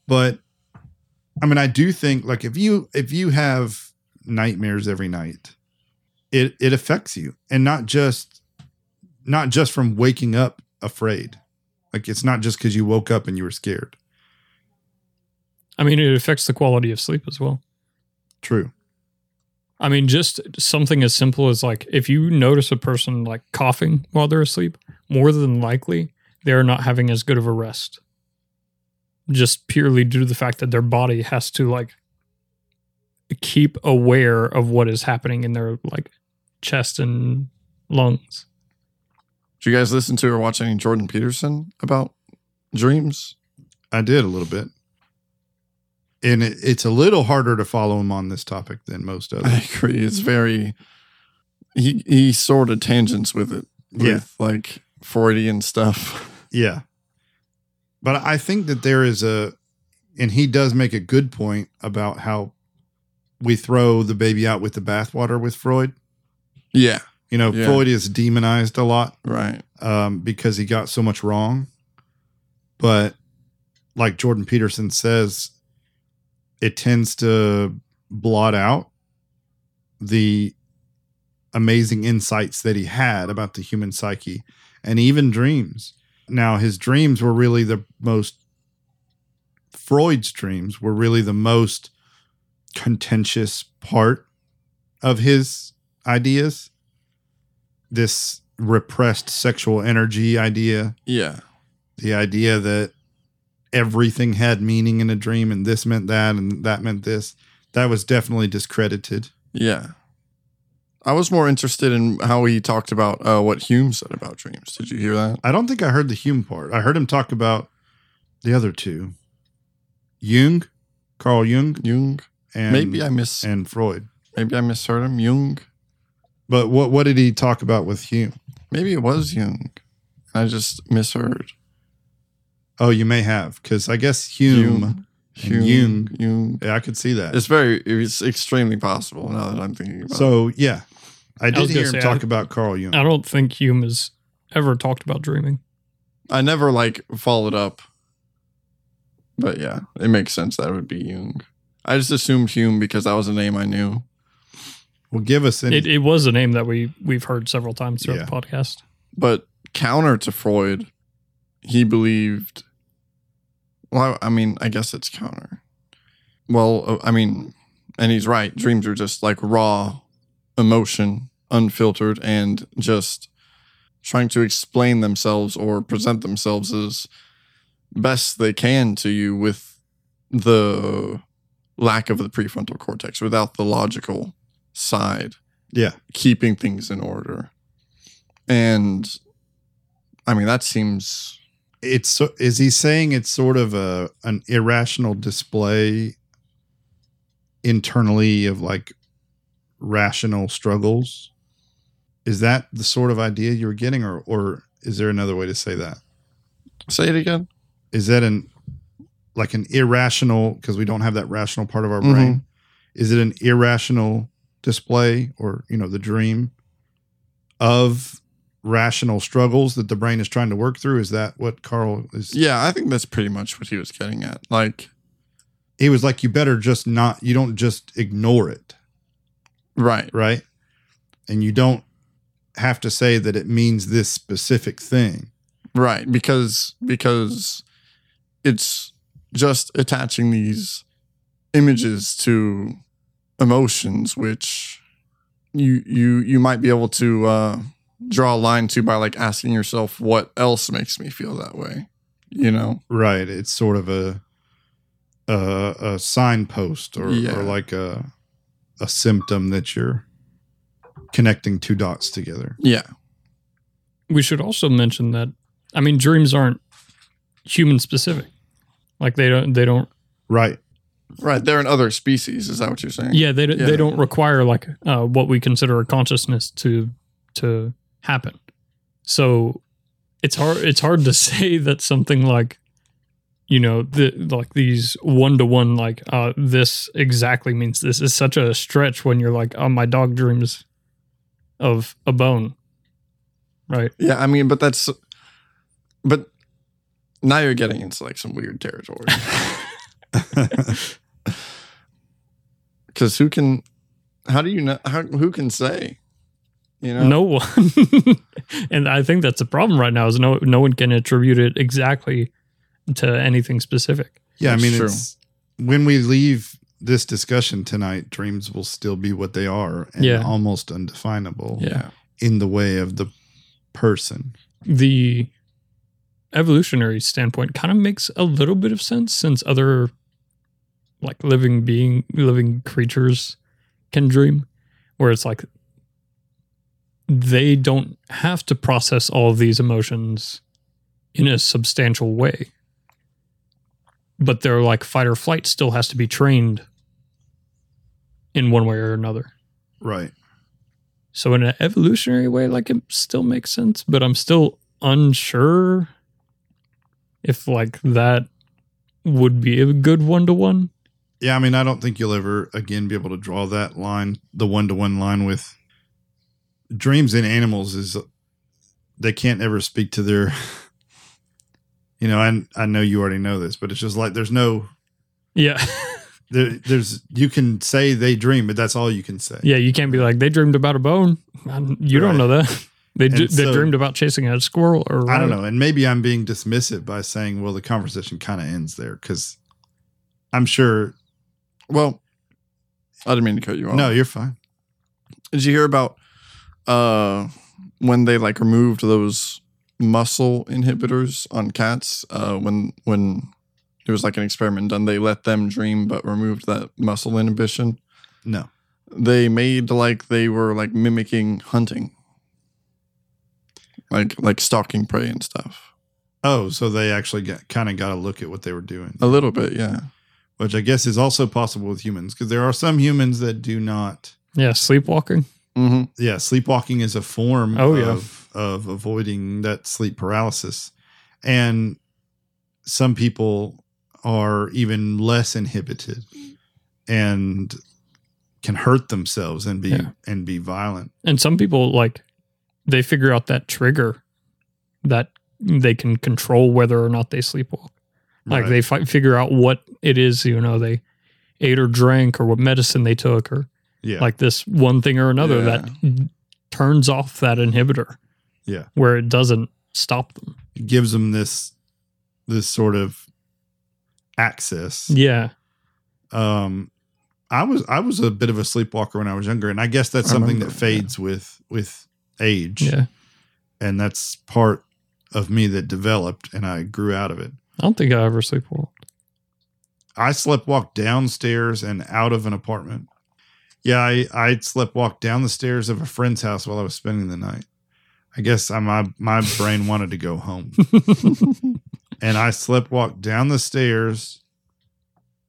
But I mean I do think like if you if you have nightmares every night, it it affects you. And not just not just from waking up afraid. Like it's not just because you woke up and you were scared. I mean, it affects the quality of sleep as well. True. I mean, just something as simple as like if you notice a person like coughing while they're asleep, more than likely they're not having as good of a rest. Just purely due to the fact that their body has to like keep aware of what is happening in their like chest and lungs. Did you guys listen to or watch any Jordan Peterson about dreams? I did a little bit. And it, it's a little harder to follow him on this topic than most others. I agree. It's very he he sort of tangents with it. With Yeah. like Freudian stuff. Yeah. But I think that there is a, and he does make a good point about how we throw the baby out with the bathwater with Freud. yeah. You know, Yeah. Freud is demonized a lot Right. um, because he got so much wrong. But like Jordan Peterson says, it tends to blot out the amazing insights that he had about the human psyche and even dreams. Now, his dreams were really the most, Freud's dreams were really the most contentious part of his ideas. This repressed sexual energy idea, Yeah. the idea that everything had meaning in a dream and this meant that and that meant this. That was definitely discredited. Yeah. I was more interested in how he talked about uh, what Hume said about dreams. Did you hear that? I don't think I heard the Hume part. I heard him talk about the other two Jung, Carl Jung, Jung? and maybe I miss and Freud. maybe I misheard him. Jung? But what what did he talk about with Hume? Maybe it was Jung. I just misheard. Oh, you may have, because I guess Hume. And Jung. Jung. Yeah, I could see that. It's very it's extremely possible now that I'm thinking about it. So yeah, I did was gonna hear him say, talk I- about Carl Jung. I don't think Hume has ever talked about dreaming. I never like followed up. But yeah, it makes sense that it would be Jung. I just assumed Hume because that was a name I knew. Well, give us any. It, it was a name that we we've heard several times throughout Yeah. the podcast. But counter to Freud, he believed. Well, I mean, I guess it's counter. Well, uh, I mean, and he's right. Dreams are just like raw emotion, unfiltered, and just trying to explain themselves or present themselves as best they can to you with the lack of the prefrontal cortex, without the logical side yeah, keeping things in order. And I mean, that seems it's so, is he saying it's sort of a an irrational display internally of like rational struggles? Is that the sort of idea you were getting, or or is there another way to say that? say it again. Is that an like an irrational because we don't have that rational part of our Mhm. brain? Is it an irrational display or you know the dream of rational struggles that the brain is trying to work through? Is that what Carl is? Yeah, I think that's pretty much what he was getting at. Like, He was like, you better just not. You don't just ignore it, right. right? And you don't have to say that it means this specific thing. Right. Because because it's just attaching these images to emotions which you you you might be able to uh draw a line to by like asking yourself what else makes me feel that way. You know? Right. It's sort of a a, a signpost or, Yeah. or like a a symptom that you're connecting two dots together. Yeah. We should also mention that I mean dreams aren't human specific. Like they don't they don't Right. Right. They're in other species. Is that what you're saying? yeah they don't Yeah. they don't require like uh, what we consider a consciousness to to happen. So it's hard it's hard to say that something like you know the like these one to one like uh this exactly means this is such a stretch when you're like oh my dog dreams of a bone right Yeah, I mean, but that's but now you're getting into like some weird territory. Because who can? How do you know? How, who can say? You know, No one. and I think that's the problem right now is no no one can attribute it exactly to anything specific. Yeah, That's I mean, true. it's when we leave this discussion tonight, dreams will still be what they are and Yeah. almost undefinable Yeah. in the way of the person. The evolutionary standpoint kind of makes a little bit of sense since other like living being living creatures can dream where it's like they don't have to process all of these emotions in a substantial way but their like fight or flight still has to be trained in one way or another Right. so in an evolutionary way, like it still makes sense, but I'm still unsure if like that would be a good one to one. Yeah, I mean, I don't think you'll ever again be able to draw that line, the one to one line with dreams in animals is they can't ever speak to their you know, I I know you already know this, but it's just like there's no Yeah. there, there's you can say they dream, but that's all you can say. yeah, you can't be like they dreamed about a bone. I'm- You Right. don't know that. They And d- they dreamed about chasing a squirrel or I don't know, and maybe I'm being dismissive by saying, well, the conversation kind of ends there because I'm sure. well, I didn't mean to cut you off. No, you're fine. Did you hear about uh when they like removed those muscle inhibitors on cats? Uh when when it was like an experiment done, they let them dream but removed that muscle inhibition. No, They made like they were like mimicking hunting. Like like stalking prey and stuff. oh, so they actually got kind of got a look at what they were doing, A little bit, yeah. which I guess is also possible with humans because there are some humans that do not. Yeah, sleepwalking. hmm Yeah, sleepwalking is a form Oh, yeah. of of avoiding that sleep paralysis, and some people are even less inhibited and can hurt themselves and be Yeah. and be violent. And some people like they figure out that trigger that they can control whether or not they sleepwalk. Like Right. they fi- figure out what it is, you know, they ate or drank or what medicine they took or yeah, like this one thing or another Yeah. that turns off that inhibitor. Yeah. Where it doesn't stop them. it gives them this this sort of access. Yeah. Um, I was I was a bit of a sleepwalker when I was younger, and I guess that's I something remember, that fades with with age. Yeah. and that's part of me that developed, and I grew out of it. I don't think I ever sleepwalked. I slept walk downstairs and out of an apartment. Yeah, I I slept walk down the stairs of a friend's house while I was spending the night. I guess I, my my brain wanted to go home, and I slept walk down the stairs,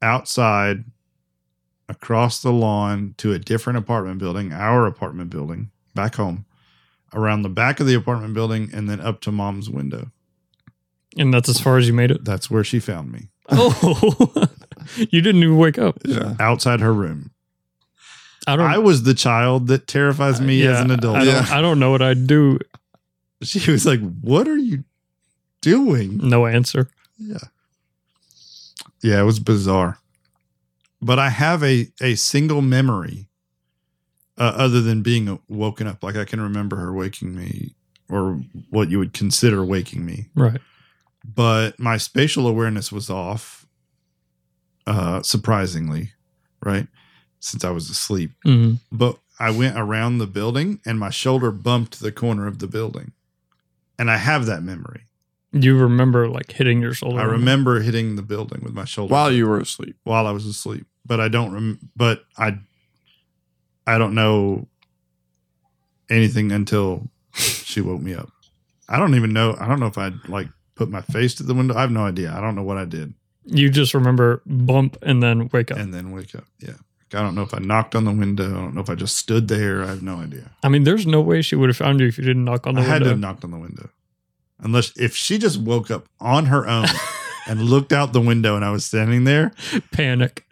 outside, across the lawn to a different apartment building, our apartment building, back home, around the back of the apartment building, and then up to mom's window. and that's as far as you made it. That's where she found me Oh. you didn't even wake up. Yeah. outside her room. I don't I was the child that terrifies me as an adult. I don't, Yeah. I don't know what I'd do. She was like, "What are you doing?" No answer. Yeah, yeah, it was bizarre. But I have a a single memory, uh, other than being woken up. Like I can remember her waking me, or what you would consider waking me. Right. But my spatial awareness was off, uh, surprisingly, right? Since I was asleep. hmm but I went around the building and my shoulder bumped the corner of the building. And I have that memory. You remember like hitting your shoulder. I remember hitting the building with my shoulder While you were asleep. while I was asleep, but I don't rem- but I I don't know anything until she woke me up. I don't even know. I don't know if I like put my face to the window. I have no idea. I don't know what I did You just remember bump and then wake up. and then wake up. Yeah. I don't know if I knocked on the window. I don't know if I just stood there. I have no idea. I mean, there's no way she would have found you if you didn't knock on the window. I had to window. have knocked on the window. Unless if she just woke up on her own and looked out the window and I was standing there, Panic.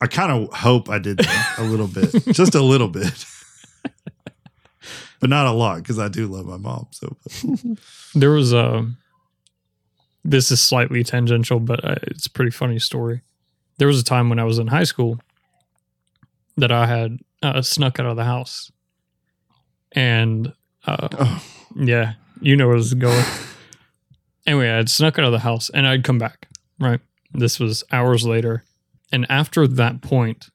I kind of hope I did that a little bit, just a little bit, but not a lot because I do love my mom. So There was a. This is slightly tangential, but uh, it's a pretty funny story. There was a time when I was in high school that I had uh, snuck out of the house, and uh, Oh, yeah, you know where this is going. anyway, I'd snuck out of the house and I'd come back. Right, this was hours later, and after that point,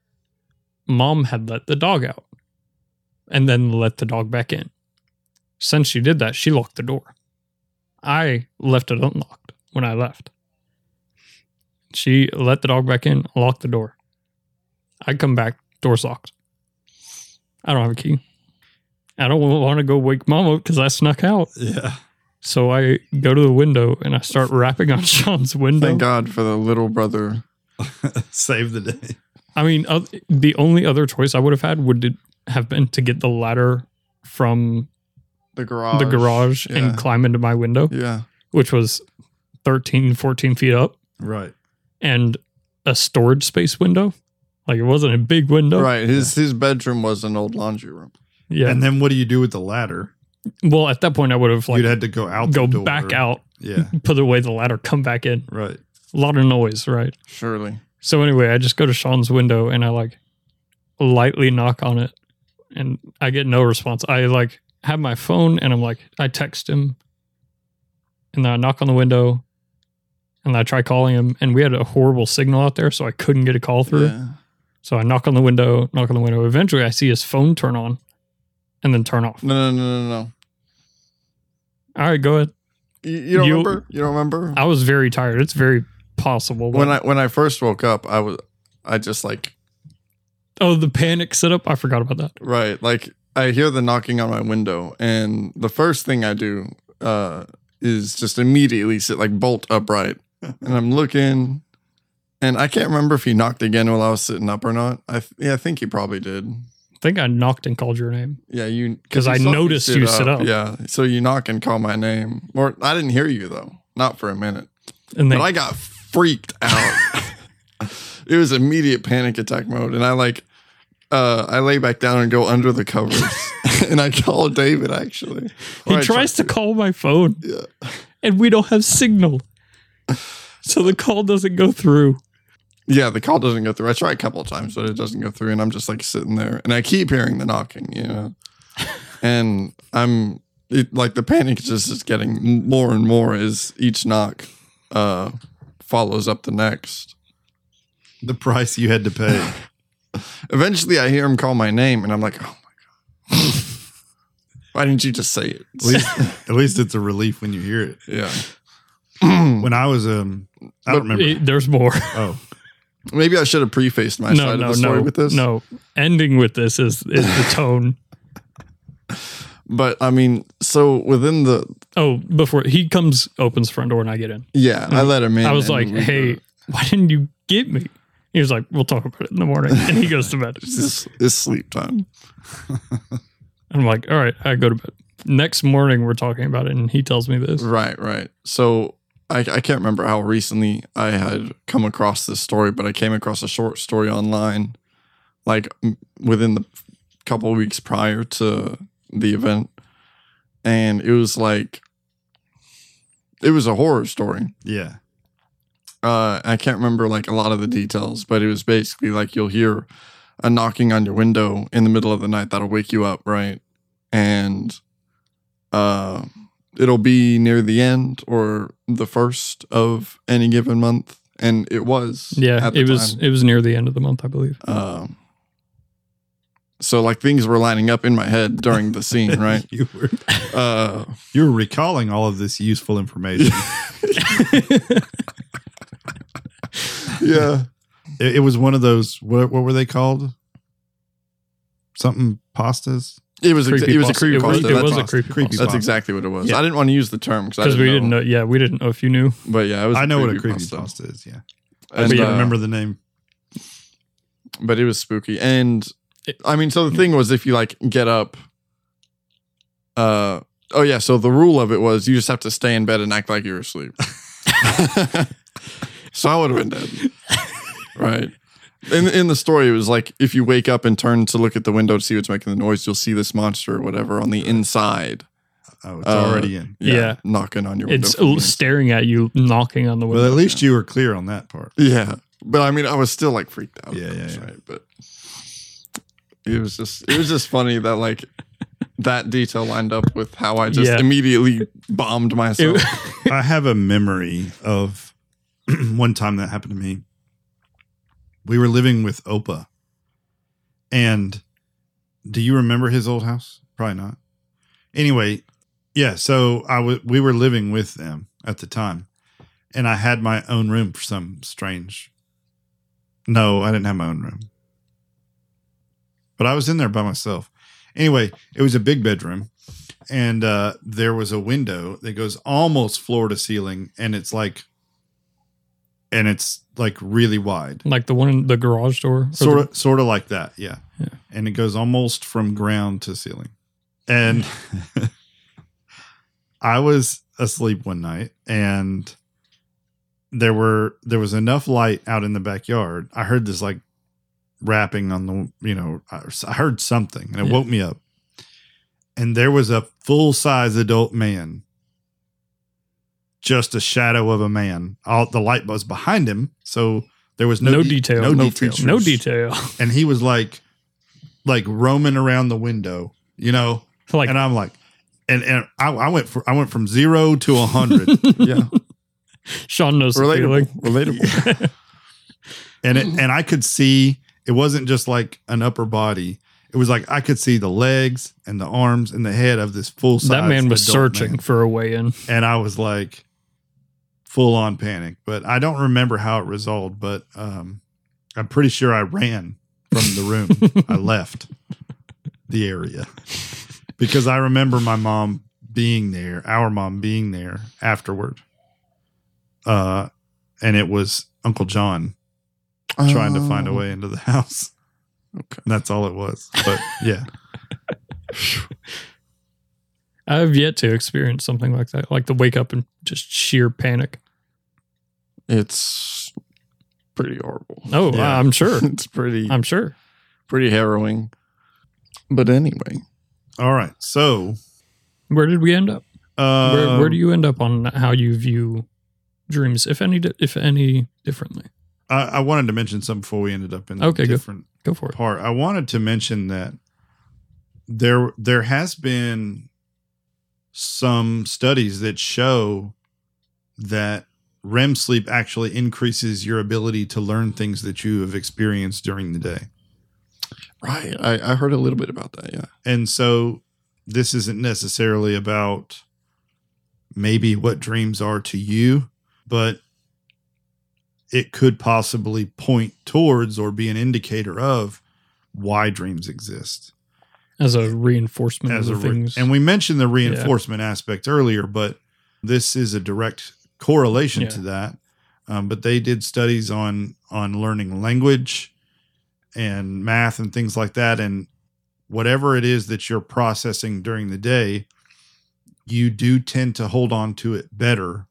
mom had let the dog out, and then let the dog back in. Since she did that, she locked the door. I left it unlocked when I left. She let the dog back in, locked the door. I come back, door's locked. I don't have a key. I don't want to go wake mom up because I snuck out. Yeah. So I go to the window and I start rapping on Sean's window. thank God for the little brother. Save the day. I mean, uh, the only other choice I would have had would have been to get the ladder from The garage. the garage Yeah. and climb into my window, Yeah. which was 13, 14 feet up, Right. and a storage space window. Like it wasn't a big window. Right. His his bedroom was an old laundry room. Yeah. And then what do you do with the ladder? well, at that point, I would have like You'd had to go out go the door. back out, Yeah. put away the ladder, come back in. Right. A lot of noise, right? Surely. So anyway, I just go to Sean's window and I like lightly knock on it and I get no response. I like have my phone and I'm like I text him and then I knock on the window and I try calling him and we had a horrible signal out there so I couldn't get a call through. Yeah. So I knock on the window, knock on the window. Eventually I see his phone turn on and then turn off. No, no, no, no, no. All right, go ahead. You, you don't You- remember? You don't remember? I was very tired. It's very possible. when I when I first woke up, I was I just like Oh, the panic setup. I forgot about that. right like I hear the knocking on my window, and the first thing I do uh, is just immediately sit like bolt upright, and I'm looking, and I can't remember if he knocked again while I was sitting up or not. I th- yeah, I think he probably did. I think I knocked and called your name. Yeah, you because I noticed you sit up. Yeah, so you knock and call my name, or I didn't hear you though, not for a minute. And then But I got freaked out. it was immediate panic attack mode, and I like, uh, I lay back down and go under the covers, and I call David actually. he tries to try call my phone Yeah, and we don't have signal. So the call doesn't go through. Yeah. The call doesn't go through. I try a couple of times, but it doesn't go through, and I'm just like sitting there, and I keep hearing the knocking, you know, and I'm it, like the panic is just is getting more and more as each knock uh follows up the next. The price you had to pay. Eventually, I hear him call my name, and I'm like, "Oh my god, why didn't you just say it?" At least, at least it's a relief when you hear it. yeah. When I was um, I don't remember. It- there's more. oh, Maybe I should have prefaced my no, side no, of the story no, with this. no. Ending with this is is the tone. but I mean, so within the Oh, before he comes, opens the front door, and I get in. yeah, I mm. let him in. I was like, "Hey, were- why didn't you get me?" He was like, "We'll talk about it in the morning," and he goes to bed. it's, it's sleep time. I'm like, "All right, I go to bed." Next morning, we're talking about it, and he tells me this. Right, right. So I, I can't remember how recently I had come across this story, but I came across a short story online, like m- within the couple of weeks prior to the event, and it was like it was a horror story. yeah. Uh, I can't remember like a lot of the details, but it was basically like you'll hear a knocking on your window in the middle of the night that'll wake you up, right? And uh, it'll be near the end or the first of any given month, and it was. Yeah, at the it was time. it was near the end of the month, I believe. Um, so like things were lining up in my head during the scene, right? you were Uh, you were recalling all of this useful information. yeah. it, it was one of those. What, what were they called? Something pastas. It was exa- it was a Creepypasta. creepy It was, pasta. it That's, was a Creepypasta. creepy Creepy that's exactly what it was. Yeah. I didn't want to use the term because because we didn't know. Yeah, we didn't know if you knew. But yeah, it was. I a know what a creepypasta. creepy pasta is. Yeah, I And, just yeah, don't uh, remember the name. but it was spooky. And It- I mean, so the thing was, if you like get up, uh, oh yeah, so the rule of it was you just have to stay in bed and act like you're asleep. so I would have been dead, right? In in the story, it was like if you wake up and turn to look at the window to see what's making the noise, you'll see this monster or whatever on the inside. Oh, it's uh, already in. Yeah. knocking on your window. It's from the inside. staring at you, knocking on the window. Well, at least you were clear on that part. Yeah, but I mean, I was still like freaked out. Yeah, yeah, yeah. Right? But it was just, it was just funny that like that detail lined up with how I just Yeah. immediately bombed myself. I have a memory of one time that happened to me. We were living with Opa. And do you remember his old house? Probably not. Anyway, yeah, so I was we were living with them at the time. And I had my own room for some strange No, I didn't have my own room. But I was in there by myself. Anyway, it was a big bedroom and uh, there was a window that goes almost floor to ceiling, and it's like, and it's like really wide, like the one in the garage door. or sort the- of, sort of like that, yeah. Yeah. And it goes almost from ground to ceiling, and I was asleep one night, and there were there was enough light out in the backyard. I heard this like rapping on the, you know, I I heard something, and it Yeah. woke me up and there was a full size adult man, just a shadow of a man. All the light was behind him, so there was no, No de- detail. no, No detail, features. no detail. and he was like, like roaming around the window, you know. like and I'm like, and and I, I went for I went from zero to a hundred, yeah. Sean knows the Relatable. feeling. Relatable. and it and I could see it wasn't just like an upper body. It was like I could see the legs and the arms and the head of this full size. that man was searching man. for a way in. and I was like full on panic. But I don't remember how it resolved. But um, I'm pretty sure I ran from the room. I left the area because I remember my mom being there, our mom being there afterward. Uh, and it was Uncle John trying to find a Oh, way into the house. Okay. And that's all it was. But yeah, I have yet to experience something like that, like the wake up and just sheer panic. It's pretty horrible. Oh, Yeah. I'm sure. it's pretty I'm sure. pretty harrowing. But anyway, all right. So, Where did we end up? uh, Where, where do you end up on how you view dreams, if any, if any, differently? I, I wanted to mention something before we ended up in the Okay, go. different Go for it. part. I wanted to mention that there there has been some studies that show that REM sleep actually increases your ability to learn things that you have experienced during the day. right. I, I heard a little bit about that. Yeah. And so this isn't necessarily about maybe what dreams are to you, but it could possibly point towards or be an indicator of why dreams exist. As a reinforcement As a of the re- things. and we mentioned the reinforcement aspect earlier, but this is a direct correlation Yeah. to that. Um, but they did studies on on learning language and math and things like that, and whatever it is that you're processing during the day, you do tend to hold on to it better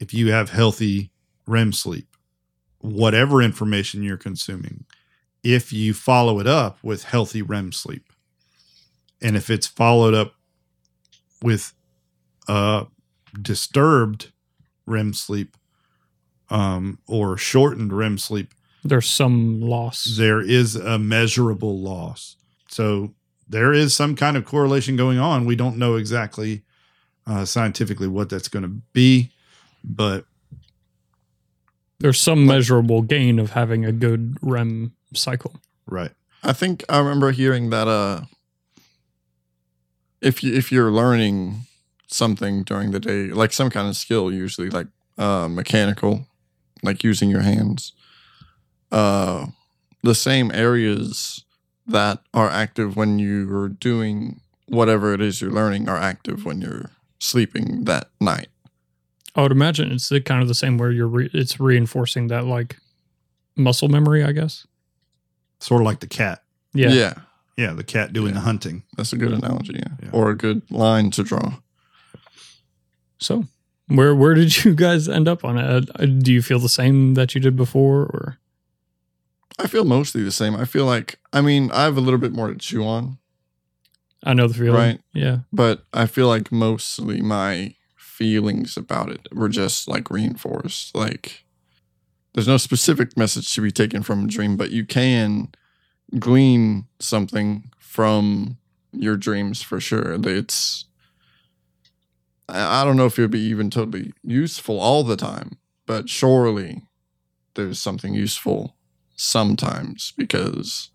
if you have healthy REM sleep. Whatever information you're consuming, if you follow it up with healthy REM sleep and if it's followed up with uh disturbed REM sleep um or shortened REM sleep There's some loss. there is a measurable loss so there is some kind of correlation going on we don't know exactly uh scientifically what that's going to be but There's some measurable gain of having a good REM cycle. right I think I remember hearing that uh if you if you're learning something during the day, like some kind of skill, usually like uh mechanical, like using your hands, uh the same areas that are active when you're doing whatever it is you're learning are active when you're sleeping that night. I would imagine it's the, kind of the same where you're re- it's reinforcing that like muscle memory, I guess. sort of like the cat Yeah. yeah yeah the cat doing the hunting that's a good analogy, yeah. Yeah. Or a good line to draw. So, where where did you guys end up on it? Uh, Do you feel the same that you did before, or I feel mostly the same. I feel like I mean I have a little bit more to chew on, I know the feeling, Right. Yeah, but I feel like mostly my feelings about it were just like reinforced. Like there's no specific message to be taken from a dream, but you can glean something from your dreams for sure. It's I don't know if it would be even totally useful all the time, but surely there's something useful sometimes because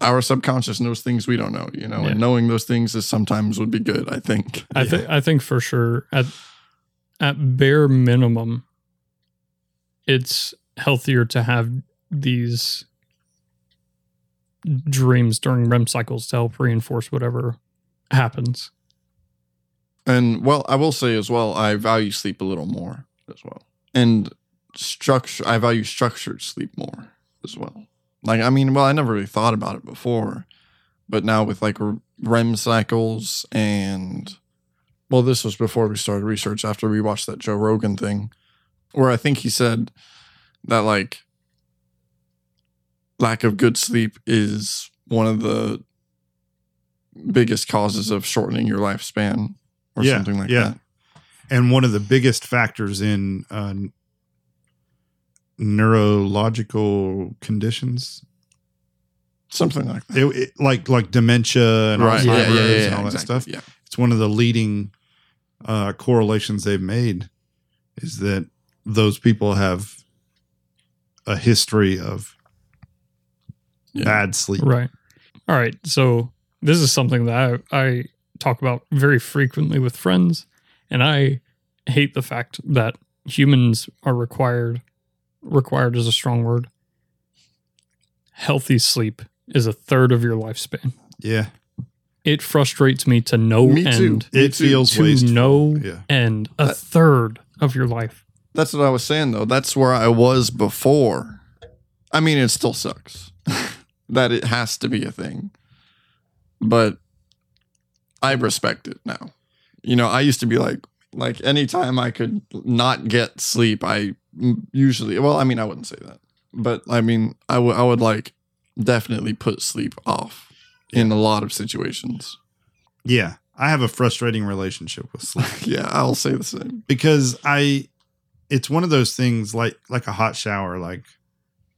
our subconscious knows things we don't know, you know, Yeah. and knowing those things is sometimes would be good, I think. I think I think for sure at at bare minimum, it's healthier to have these dreams during REM cycles to help reinforce whatever happens. And well, I will say as well, I value sleep a little more as well. And structure, I value structured sleep more as well. Like, I mean, well, I never really thought about it before, but now with like REM cycles and, well, this was before we started research after we watched that Joe Rogan thing, where I think he said that like lack of good sleep is one of the biggest causes of shortening your lifespan or Yeah, something like yeah. that. and one of the biggest factors in uh, neurological conditions, Something like that. it, it- like like dementia and right. Yeah, Alzheimer's yeah, yeah, and all that stuff. Yeah. It's one of the leading uh, correlations they've made is that those people have a history of Yeah. bad sleep. Right. All right. So this is something that I, I talk about very frequently with friends, and I hate the fact that humans are required required is a strong word. Healthy sleep is a third of your lifespan. Yeah, It frustrates me to no Me too. end it too. feels to wasteful. no Yeah, end a That- third of your life. That's what I was saying though. That's where I was before. I mean, it still sucks that it has to be a thing, but I respect it now. You know, I used to be like, like anytime I could not get sleep, I usually, well, I mean, I wouldn't say that, but I mean, I would, I would like definitely put sleep off in a lot of situations. yeah. I have a frustrating relationship with sleep. yeah, I'll say the same. because I it's one of those things like like a hot shower like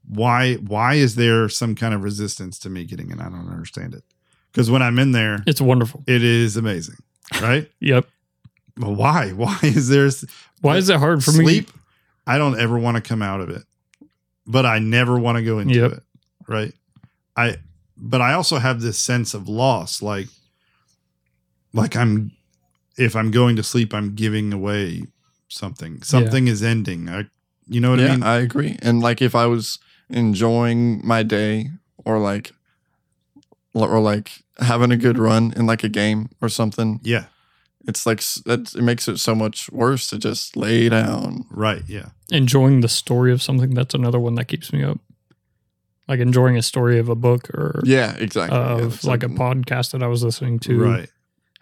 why why is there some kind of resistance to me getting in I don't understand it because when I'm in there It's wonderful. it is amazing right Yep. but why why is there Why is it hard for me? sleep I don't ever want to come out of it but I never want to go into Yep. it right I but I also have this sense of loss like like I'm if I'm going to sleep I'm giving away something something is ending I you know what I mean I agree. And like if I was enjoying my day or like or like having a good run in like a game or something, yeah. It's like that it makes it so much worse to just lay down. right yeah. Enjoying the story of something that's another one that keeps me up. Like enjoying a story of a book or Yeah, exactly. Uh, of it's like a podcast that i was listening to. Right.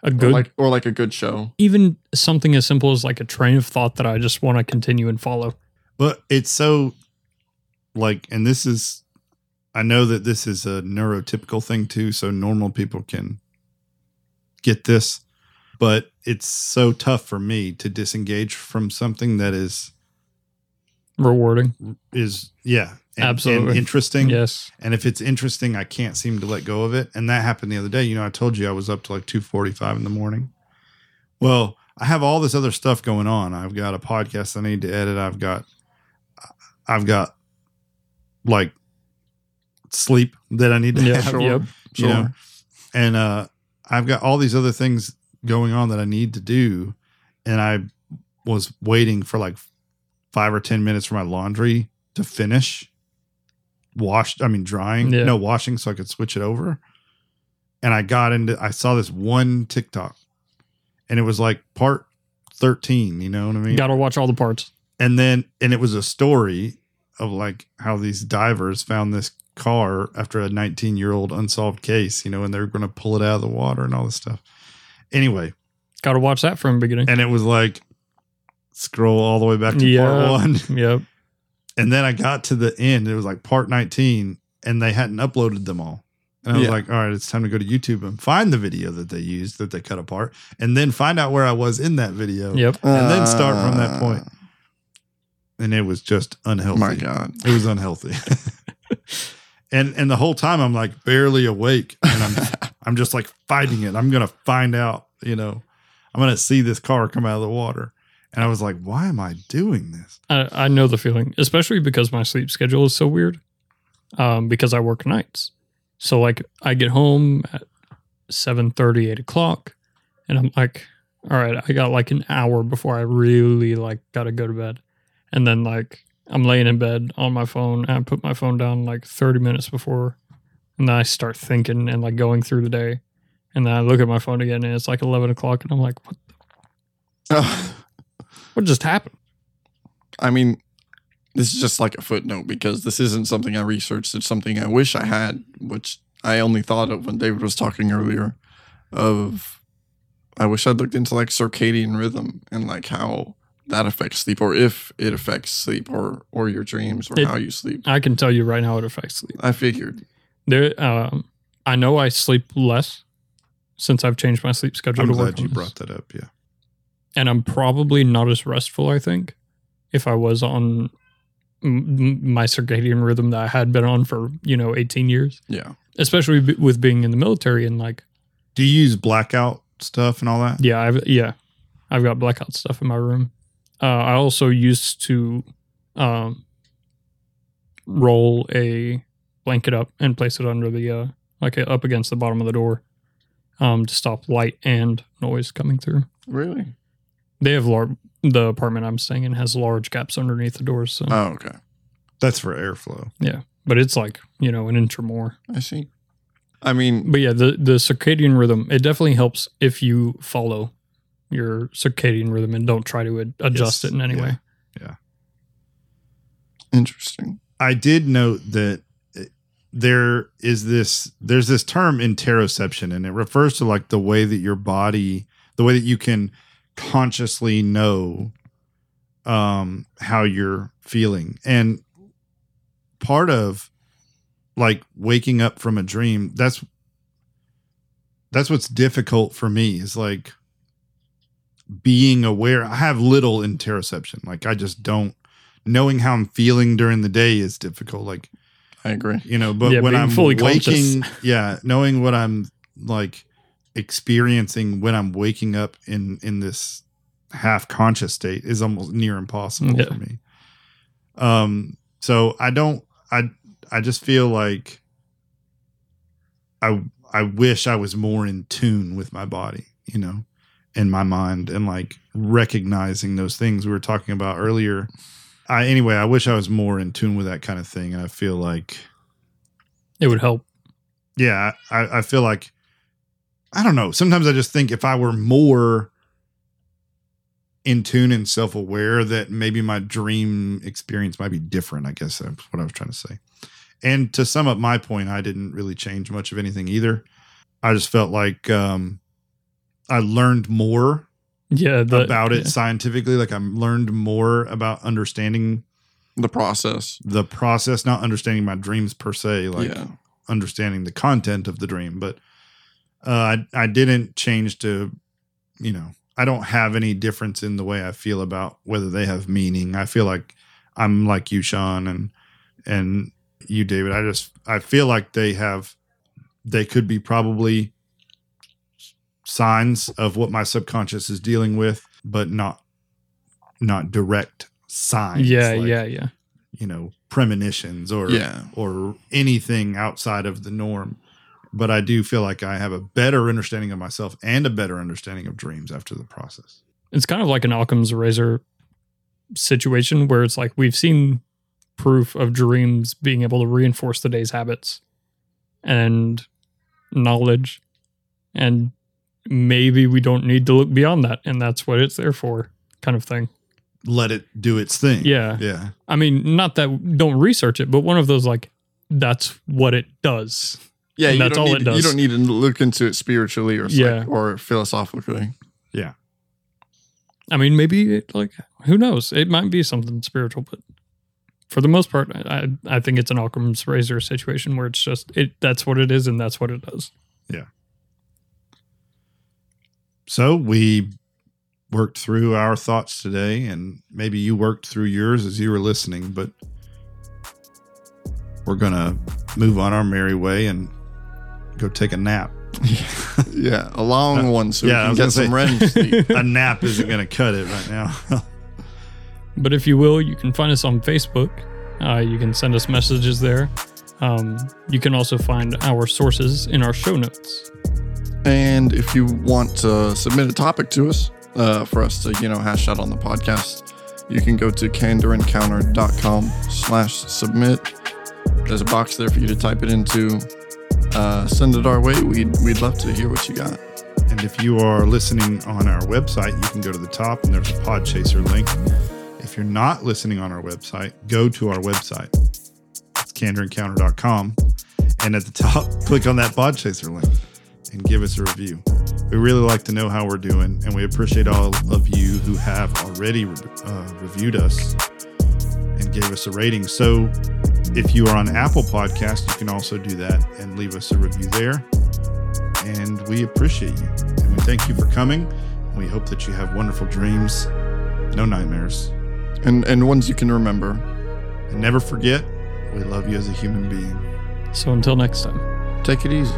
A or good like or like a good show. even something as simple as like a train of thought that i just want to continue and follow. But it's so like and this is I know that this is a neurotypical thing too so normal people can get this but it's so tough for me to disengage from something that is rewarding. Is yeah and- Absolutely. and interesting. Yes. And if it's interesting i can't seem to let go of it. And that happened the other day. You know i told you i was up to like 2.45 in the morning. Well i have all this other stuff going on. I've got a podcast i need to edit. I've got i've got like sleep that i need to Yeah, have. Sure. yep. You know? Sure. and uh i've got all these other things going on that i need to do and i was waiting for like five or ten minutes for my laundry to finish washed i mean drying Yeah. no washing so i could switch it over. And i got into i saw this one tiktok and it was like part 13 you know what i mean? Gotta watch all the parts. And then and it was a story of like how these divers found this car after a 19 year old unsolved case you know and they were going to pull it out of the water and all this stuff anyway gotta watch that from the beginning and it was like scroll all the way back to Yeah. part one yep and then i got to the end it was like part 19 and they hadn't uploaded them all and i was Yeah. like all right it's time to go to youtube and find the video that they used that they cut apart and then find out where i was in that video yep and then start from that Uh, point. and it was just unhealthy My God. it was unhealthy. and and the whole time I'm like barely awake and I'm I'm just like fighting it. I'm gonna find out. You know, I'm gonna see this car come out of the water. And I was like, why am I doing this? I, I know the feeling, especially because my sleep schedule is so weird. Um, because I work nights, so like I get home at 7 8 o'clock, and I'm like, all right, I got like an hour before I really like gotta go to bed, and then like I'm laying in bed on my phone, and I put my phone down like 30 minutes before, and then I start thinking and like going through the day, and then I look at my phone again, and it's like 11 o'clock, and I'm like, what? What just happened? I mean, this is just like a footnote because this isn't something I researched. It's something I wish I had, which I only thought of when David was talking earlier. Of, I wish I'd looked into like circadian rhythm and like how that affects sleep, or if it affects sleep, or or your dreams, or It- how you sleep. I can tell you right now it affects sleep. I figured. There, um, I know I sleep less since I've changed my sleep schedule I'm to work glad you this. brought that up. Yeah. and I'm probably not as restful. I think if I was on m- m- my circadian rhythm that I had been on for you know 18 years, Yeah. especially b- with being in the military and like Do you use blackout stuff and all that? yeah, I've yeah, I've got blackout stuff in my room. Uh, I also used to um, roll a blanket up and place it under the uh, like uh, up against the bottom of the door um, to stop light and noise coming through. Really? They have large. The apartment I'm staying in has large gaps underneath the doors, so Oh, okay. That's for airflow. yeah. But it's like you know an inch or more. I see. I mean, But yeah, the the circadian rhythm it definitely helps if you follow your circadian rhythm and don't try to ad- adjust Yes, it in any yeah. way. Yeah. Interesting. I did note that uh, there is this there's this term interoception and it refers to like the way that your body the way that you can consciously know um how you're feeling and part of like waking up from a dream that's that's what's difficult for me is like being aware i have little interoception like i just don't knowing how i'm feeling during the day is difficult like I agree. you know but Yeah, when i'm fully waking conscious. yeah knowing what i'm like experiencing when i'm waking up in in this half conscious state is almost near impossible Yeah. for me um so i don't i i just feel like i i wish i was more in tune with my body you know in my mind and like recognizing those things we were talking about earlier. I anyway i wish i was more in tune with that kind of thing and i feel like It would help. yeah i i feel like i don't know. Sometimes i just think if i were more in tune and self-aware that maybe my dream experience might be different i guess that's what i was trying to say. And to sum up my point i didn't really change much of anything either. I just felt like um i learned more Yeah, the, about it yeah. scientifically like i learned more about understanding The process. the process not understanding my dreams per se like yeah. understanding the content of the dream, but uh, I I didn't change to, you know, I don't have any difference in the way I feel about whether they have meaning. I feel like I'm like you, Sean, and and you, David. I just I feel like they have, they could be probably signs of what my subconscious is dealing with, but not not direct signs. yeah, like, yeah, yeah. you know, premonitions or Yeah. or anything outside of the norm. But I do feel like I have a better understanding of myself and a better understanding of dreams after the process. It's kind of like an Occam's razor situation where it's like we've seen proof of dreams being able to reinforce the day's habits and knowledge and maybe we don't need to look beyond that and that's what it's there for kind of thing Let it do its thing. yeah Yeah. i mean not that don't research it but one of those like that's what it does Yeah, And you that's don't all need, it does. You don't need to look into it spiritually or psych- Yeah. or philosophically. Yeah. I mean maybe it, like who knows it might be something spiritual but for the most part i i I think it's an occam's razor situation where it's just it that's what it is and that's what it does So we worked through our thoughts today, and maybe you worked through yours as you were listening, but we're going to move on our merry way and go take a nap. Yeah, a long one so yeah, we can was get some gonna REM sleep. A nap isn't going to cut it right now. But if you will, you can find us on Facebook. Uh, you can send us messages there. Um, you can also find our sources in our show notes. And if you want to submit a topic to us uh, for us to, you know, hash out on the podcast, you can go to candorencounter.com slash submit. There's a box there for you to type it into. Uh, send it our way. We'd, we'd love to hear what you got. And if you are listening on our website, you can go to the top and there's a Podchaser link. If you're not listening on our website, go to our website. It's candorencounter.com. And at the top, click on that Podchaser link and give us a review. We really like to know how we're doing, and we appreciate all of you who have already uh, reviewed us and gave us a rating. So if you are on Apple Podcast, you can also do that and leave us a review there and we appreciate you. And we thank you for coming. We hope that you have wonderful dreams, no nightmares, And, and ones you can remember. and never forget we love you as a human being. So until next time. Take it easy.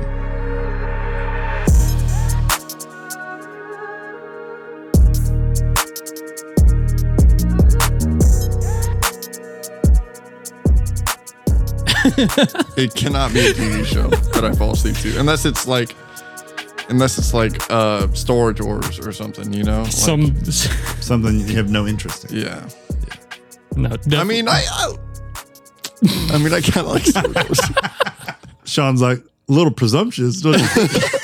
it cannot be a TV show that I fall asleep to, unless it's like, unless it's like uh, Storage Wars or something, you know? Like, Some, Something you have no interest in. yeah. yeah. no, I mean, I, I, I mean, I kind of like Storage Wars. Sean's like, a little presumptuous, doesn't he?